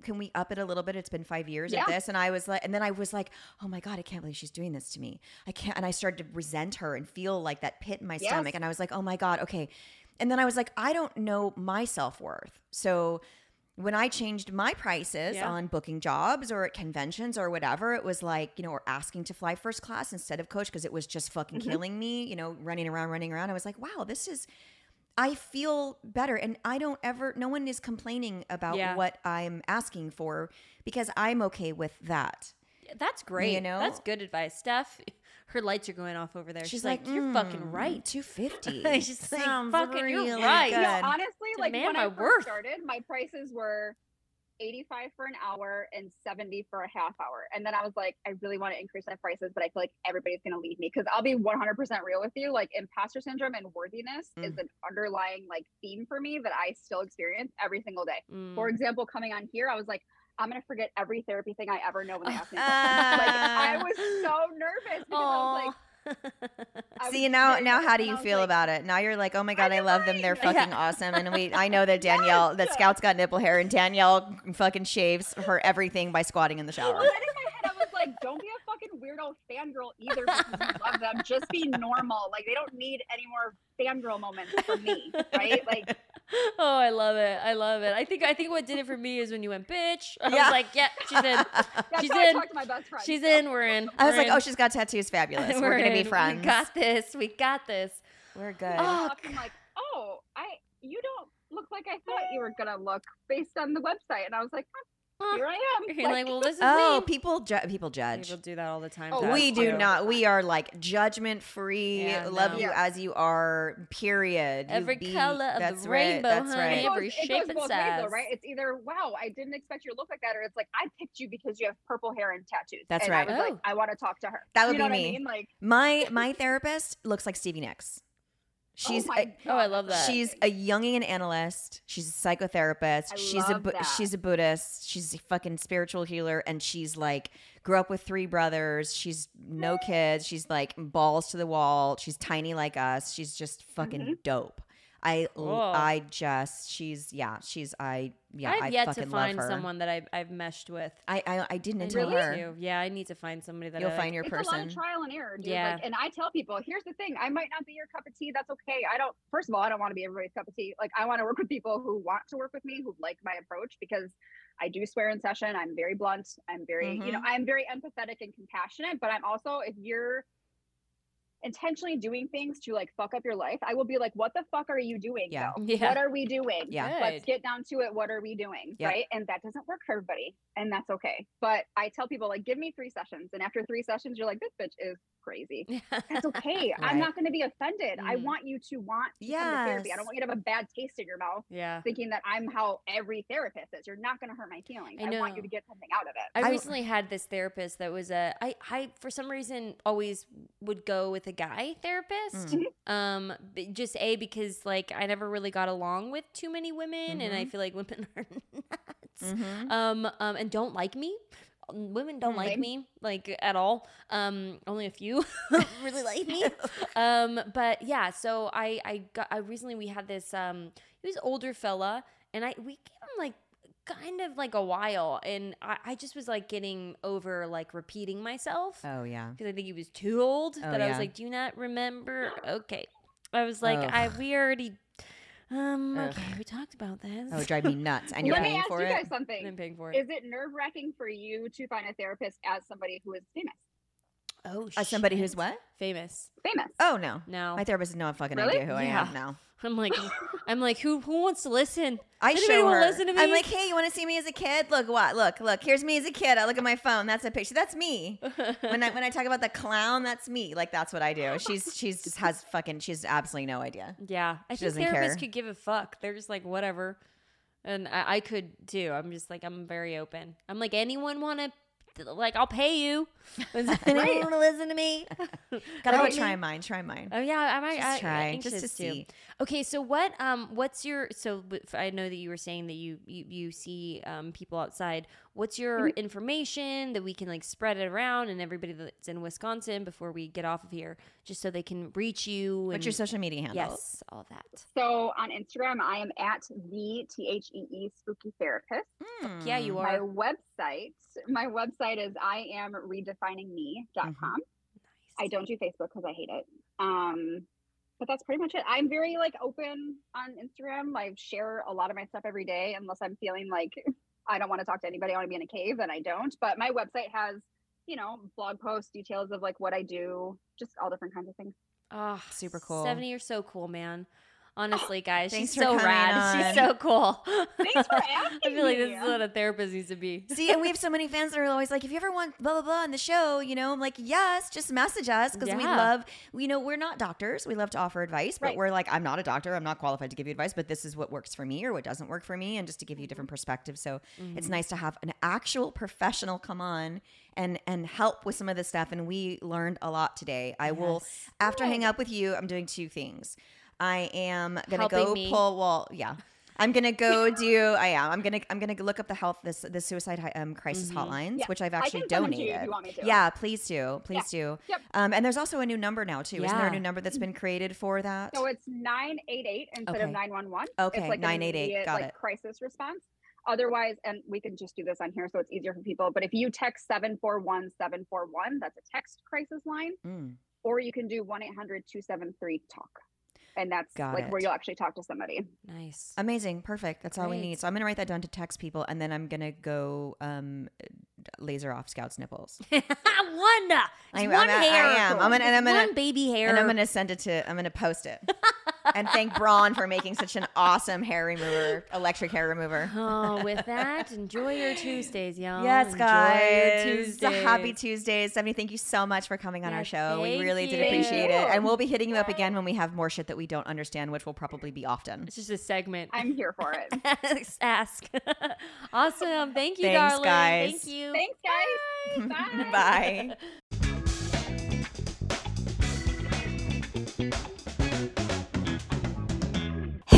can we up it a little bit? It's been five years Yeah. at this." And I was like, and then I was like, "Oh my god, I can't believe she's doing this to me. I can't." And I started to resent her and feel like that pit in my Yes. stomach. And I was like, "Oh my god, okay." And then I was like, "I don't know my self worth." So when I changed my prices Yeah. on booking jobs or at conventions or whatever, it was like, you know, or asking to fly first class instead of coach because it was just fucking Mhm. killing me, you know, running around, running around. I was like, wow, this is, I feel better. And I don't ever, no one is complaining about Yeah. what I'm asking for because I'm okay with that. That's great. You know? That's good advice. Steph, her lights are going off over there. She's, like, "You're "Mm, fucking right." 250. She's like, Sounds "Fucking, you're really right." You know, good. honestly, like when I first worth. started, my prices were 85 for an hour and 70 for a half hour. And then I was like, I really want to increase my prices, but I feel like everybody's going to leave me because I'll be 100% real with you. Like imposter syndrome and worthiness is Mm. an underlying like theme for me that I still experience every single day. Mm. For example, coming on here, I was like, I'm gonna forget every therapy thing I ever know when they ask me. question. like I was so nervous because I was like, See now, now how do you feel like, about it? Now you're like, oh my god, I I'm love them. They're fucking awesome. And we, I know that Danielle, that. Scout's got nipple hair, and Danielle fucking shaves her everything by squatting in the shower. Well, head, I was like, don't be a fucking weirdo fangirl either because you love them. Just be normal. Like, they don't need any more fangirl moments from me, right? Like, oh, I love it. I love it. I think I think what did it for me is when you went, bitch. I Yeah. was like, yeah, she's in. that's She's how I in. talk to my best friend. She's so. in. We're in. I was We're like, in. oh, she's got tattoos. Fabulous. We're, gonna be friends. We got this. We got this. We're good. Oh, I'm like, oh, I, you don't look like I thought you were gonna look based on the website, and I was like, huh, Huh. Here I am. You're like, well, this is Oh, me. people, ju- people judge. People do that all the time. Oh, we do too. not. We are like judgment free. Yeah, love no. you Yeah. as you are. Period. Every be- color of the right, rainbow, That's honey. right. It goes, every shape goes and both ways, though, right? It's either wow, I didn't expect you to look like that, or it's like I picked you because you have purple hair and tattoos. That's and right. Oh. I Oh. like, I want to talk to her. That would you know be what me. I mean? Like, My my therapist looks like Stevie Nicks. She's oh, a, Oh, I love that. she's a Jungian analyst. She's a psychotherapist. I she's a that. she's a Buddhist. She's a fucking spiritual healer, and she's like grew up with three brothers. She's no kids. She's like balls to the wall. She's tiny like us. She's just fucking Mm-hmm. dope. I Cool. I just she's yeah she's I yeah I've I yet fucking to find someone that I've, I've meshed with. I I, I didn't I until need her. to. Yeah, I need to find somebody that You'll I find like. your it's a lot person. of trial and error, dude. Yeah. Like, and I tell people, here's the thing: I might not be your cup of tea. That's okay. I don't. First of all, I don't want to be everybody's cup of tea. Like, I want to work with people who want to work with me, who like my approach, because I do swear in session. I'm very blunt. I'm very, you know, Mm-hmm. I'm very empathetic and compassionate. But I'm also, if you're intentionally doing things to like fuck up your life, I will be like, what the fuck are you doing? Yeah. Yeah. What are we doing? Yeah. Let's get down to it. What are we doing? Yep. Right. And that doesn't work for everybody. And that's okay. But I tell people, like, give me three sessions. And after three sessions, you're like, this bitch is crazy. That's okay. Right. I'm not going to be offended. I Mm. want you to want to come to therapy. I don't want you to have a bad taste in your mouth yeah. thinking that I'm how every therapist is. You're not going to hurt my feelings. I I, want you to get something out of it. I I- recently had this therapist that was a I I for some reason always would go with a guy therapist. Um just a because like I never really got along with too many women and I feel like women are nuts. Mhm. Um um and don't like me. Women don't like me like at all. Um only a few really like me. Um but yeah, so I I got I recently we had this um he was older fella and I we gave him like kind of like a while, and I, I just was like getting over like repeating myself Oh yeah. because I think he was too old. Oh, that I was like, "Do you not remember?" Okay, I was like, Ugh. "I we already." Um. Ugh. Okay, we talked about this. oh drive me nuts. And you're Let me paying ask for you it. guys And something. I'm paying for it. Is it nerve wracking for you to find a therapist as somebody who is famous? oh, As somebody who's what? famous? Famous. Oh no. No, My therapist has no fucking Really? idea who I Yeah. am now. I'm like, I'm like, who who wants to listen? I Anybody show her. Listen to me? I'm like, hey, you want to see me as a kid? Look, what? Look, look. Here's me as a kid. I look at my phone. That's a picture. That's me. when I when I talk about the clown, that's me. Like that's what I do. She's she's just has fucking. She's absolutely no idea. Yeah, I She think doesn't therapists care. could give a fuck. They're just like whatever, and I, I could too. I'm just like I'm very open. I'm like anyone want to. Like I'll pay you. Does anyone Right. want to listen to me? Gotta Help go me? try mine. Try mine. Oh yeah, I might Just I, try, I'm just to anxious too. see. Okay, so what? Um, what's your? So I know that you were saying that you you, you see um people outside. What's your Mm-hmm. information that we can like spread it around and everybody that's in Wisconsin before we get off of here, just so they can reach you. What's your social media handle? Yes, all that. So on Instagram, I am at the T H E E Spooky Therapist. Yeah, you are. My are. website, my website is I am redefiningme.com. I don't do Facebook because I hate it. Um, but that's pretty much it. I'm very like open on Instagram. I share a lot of my stuff every day, unless I'm feeling like I don't want to talk to anybody. I want to be in a cave, then I don't. But my website has, you know, blog posts, details of like what I do, just all different kinds of things. Oh, Super cool. 70 you're so cool, man. Honestly, guys, Thanks she's so coming rad. She's so cool. Thanks for I feel like this is what a therapist needs to be. See, and we have so many fans that are always like, if you ever want blah blah blah on the show, you know, I'm like, yes, just message us because we love, you know, we're not doctors. We love to offer advice, but Right. we're like, I'm not a doctor. I'm not qualified to give you advice, but this is what works for me or what doesn't work for me, and just to give you mm-hmm. different perspectives. So it's mm-hmm. nice to have an actual professional come on and and help with some of this stuff. And we learned a lot today. I will Yes. after hang up with you. I'm doing two things. I am gonna Helping go me. pull. Well, yeah. I'm gonna go do. I am. I'm gonna. I'm gonna look up the health this the suicide um, crisis Mhm. hotlines, Yeah, which I've actually can send them to donated. you if you want me to. Yeah, please do. Please do. Yep. Um, and there's also a new number now too. Isn't there a new number that's been created for that? So it's 988 instead Okay. of 911. Okay, it's like 988, immediate, got like it. crisis response. Otherwise, and we can just do this on here so it's easier for people. But if you text 741 741, that's a text crisis line, Mm, or you can do 1 800 273 TALK. And that's Got like where you'll actually talk to somebody. Nice. amazing. Perfect. That's all we need. So I'm gonna write that down to text people, and then I'm gonna go um, laser off Scout's nipples. one. I'm- one I'm at- I hair. am. I'm gonna- and I'm gonna- one baby hair. And I'm gonna send it to. I'm gonna post it. and thank Braun for making such an awesome hair remover, electric hair remover. Oh, with that, enjoy your Tuesdays, y'all. Yes, Enjoy guys. Your It's a happy Tuesdays. Tuesday. Stephanie, thank you so much for coming on our show. We thank really did appreciate it. And we'll be hitting you up again when we have more shit that we don't understand, which will probably be often. It's just a segment. I'm here for it. Ask. awesome. Thank you, Thanks, darling. guys. Thank you. Thanks, guys. Bye. Bye.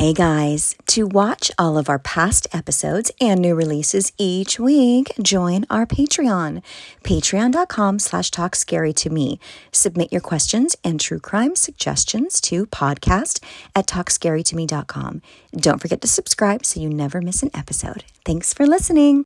Hey guys, to watch all of our past episodes and new releases each week, join our Patreon, patreon.com slash talk to me. Submit your questions and true crime suggestions to podcast at talkscarytome.com. Don't forget to subscribe so you never miss an episode. Thanks for listening.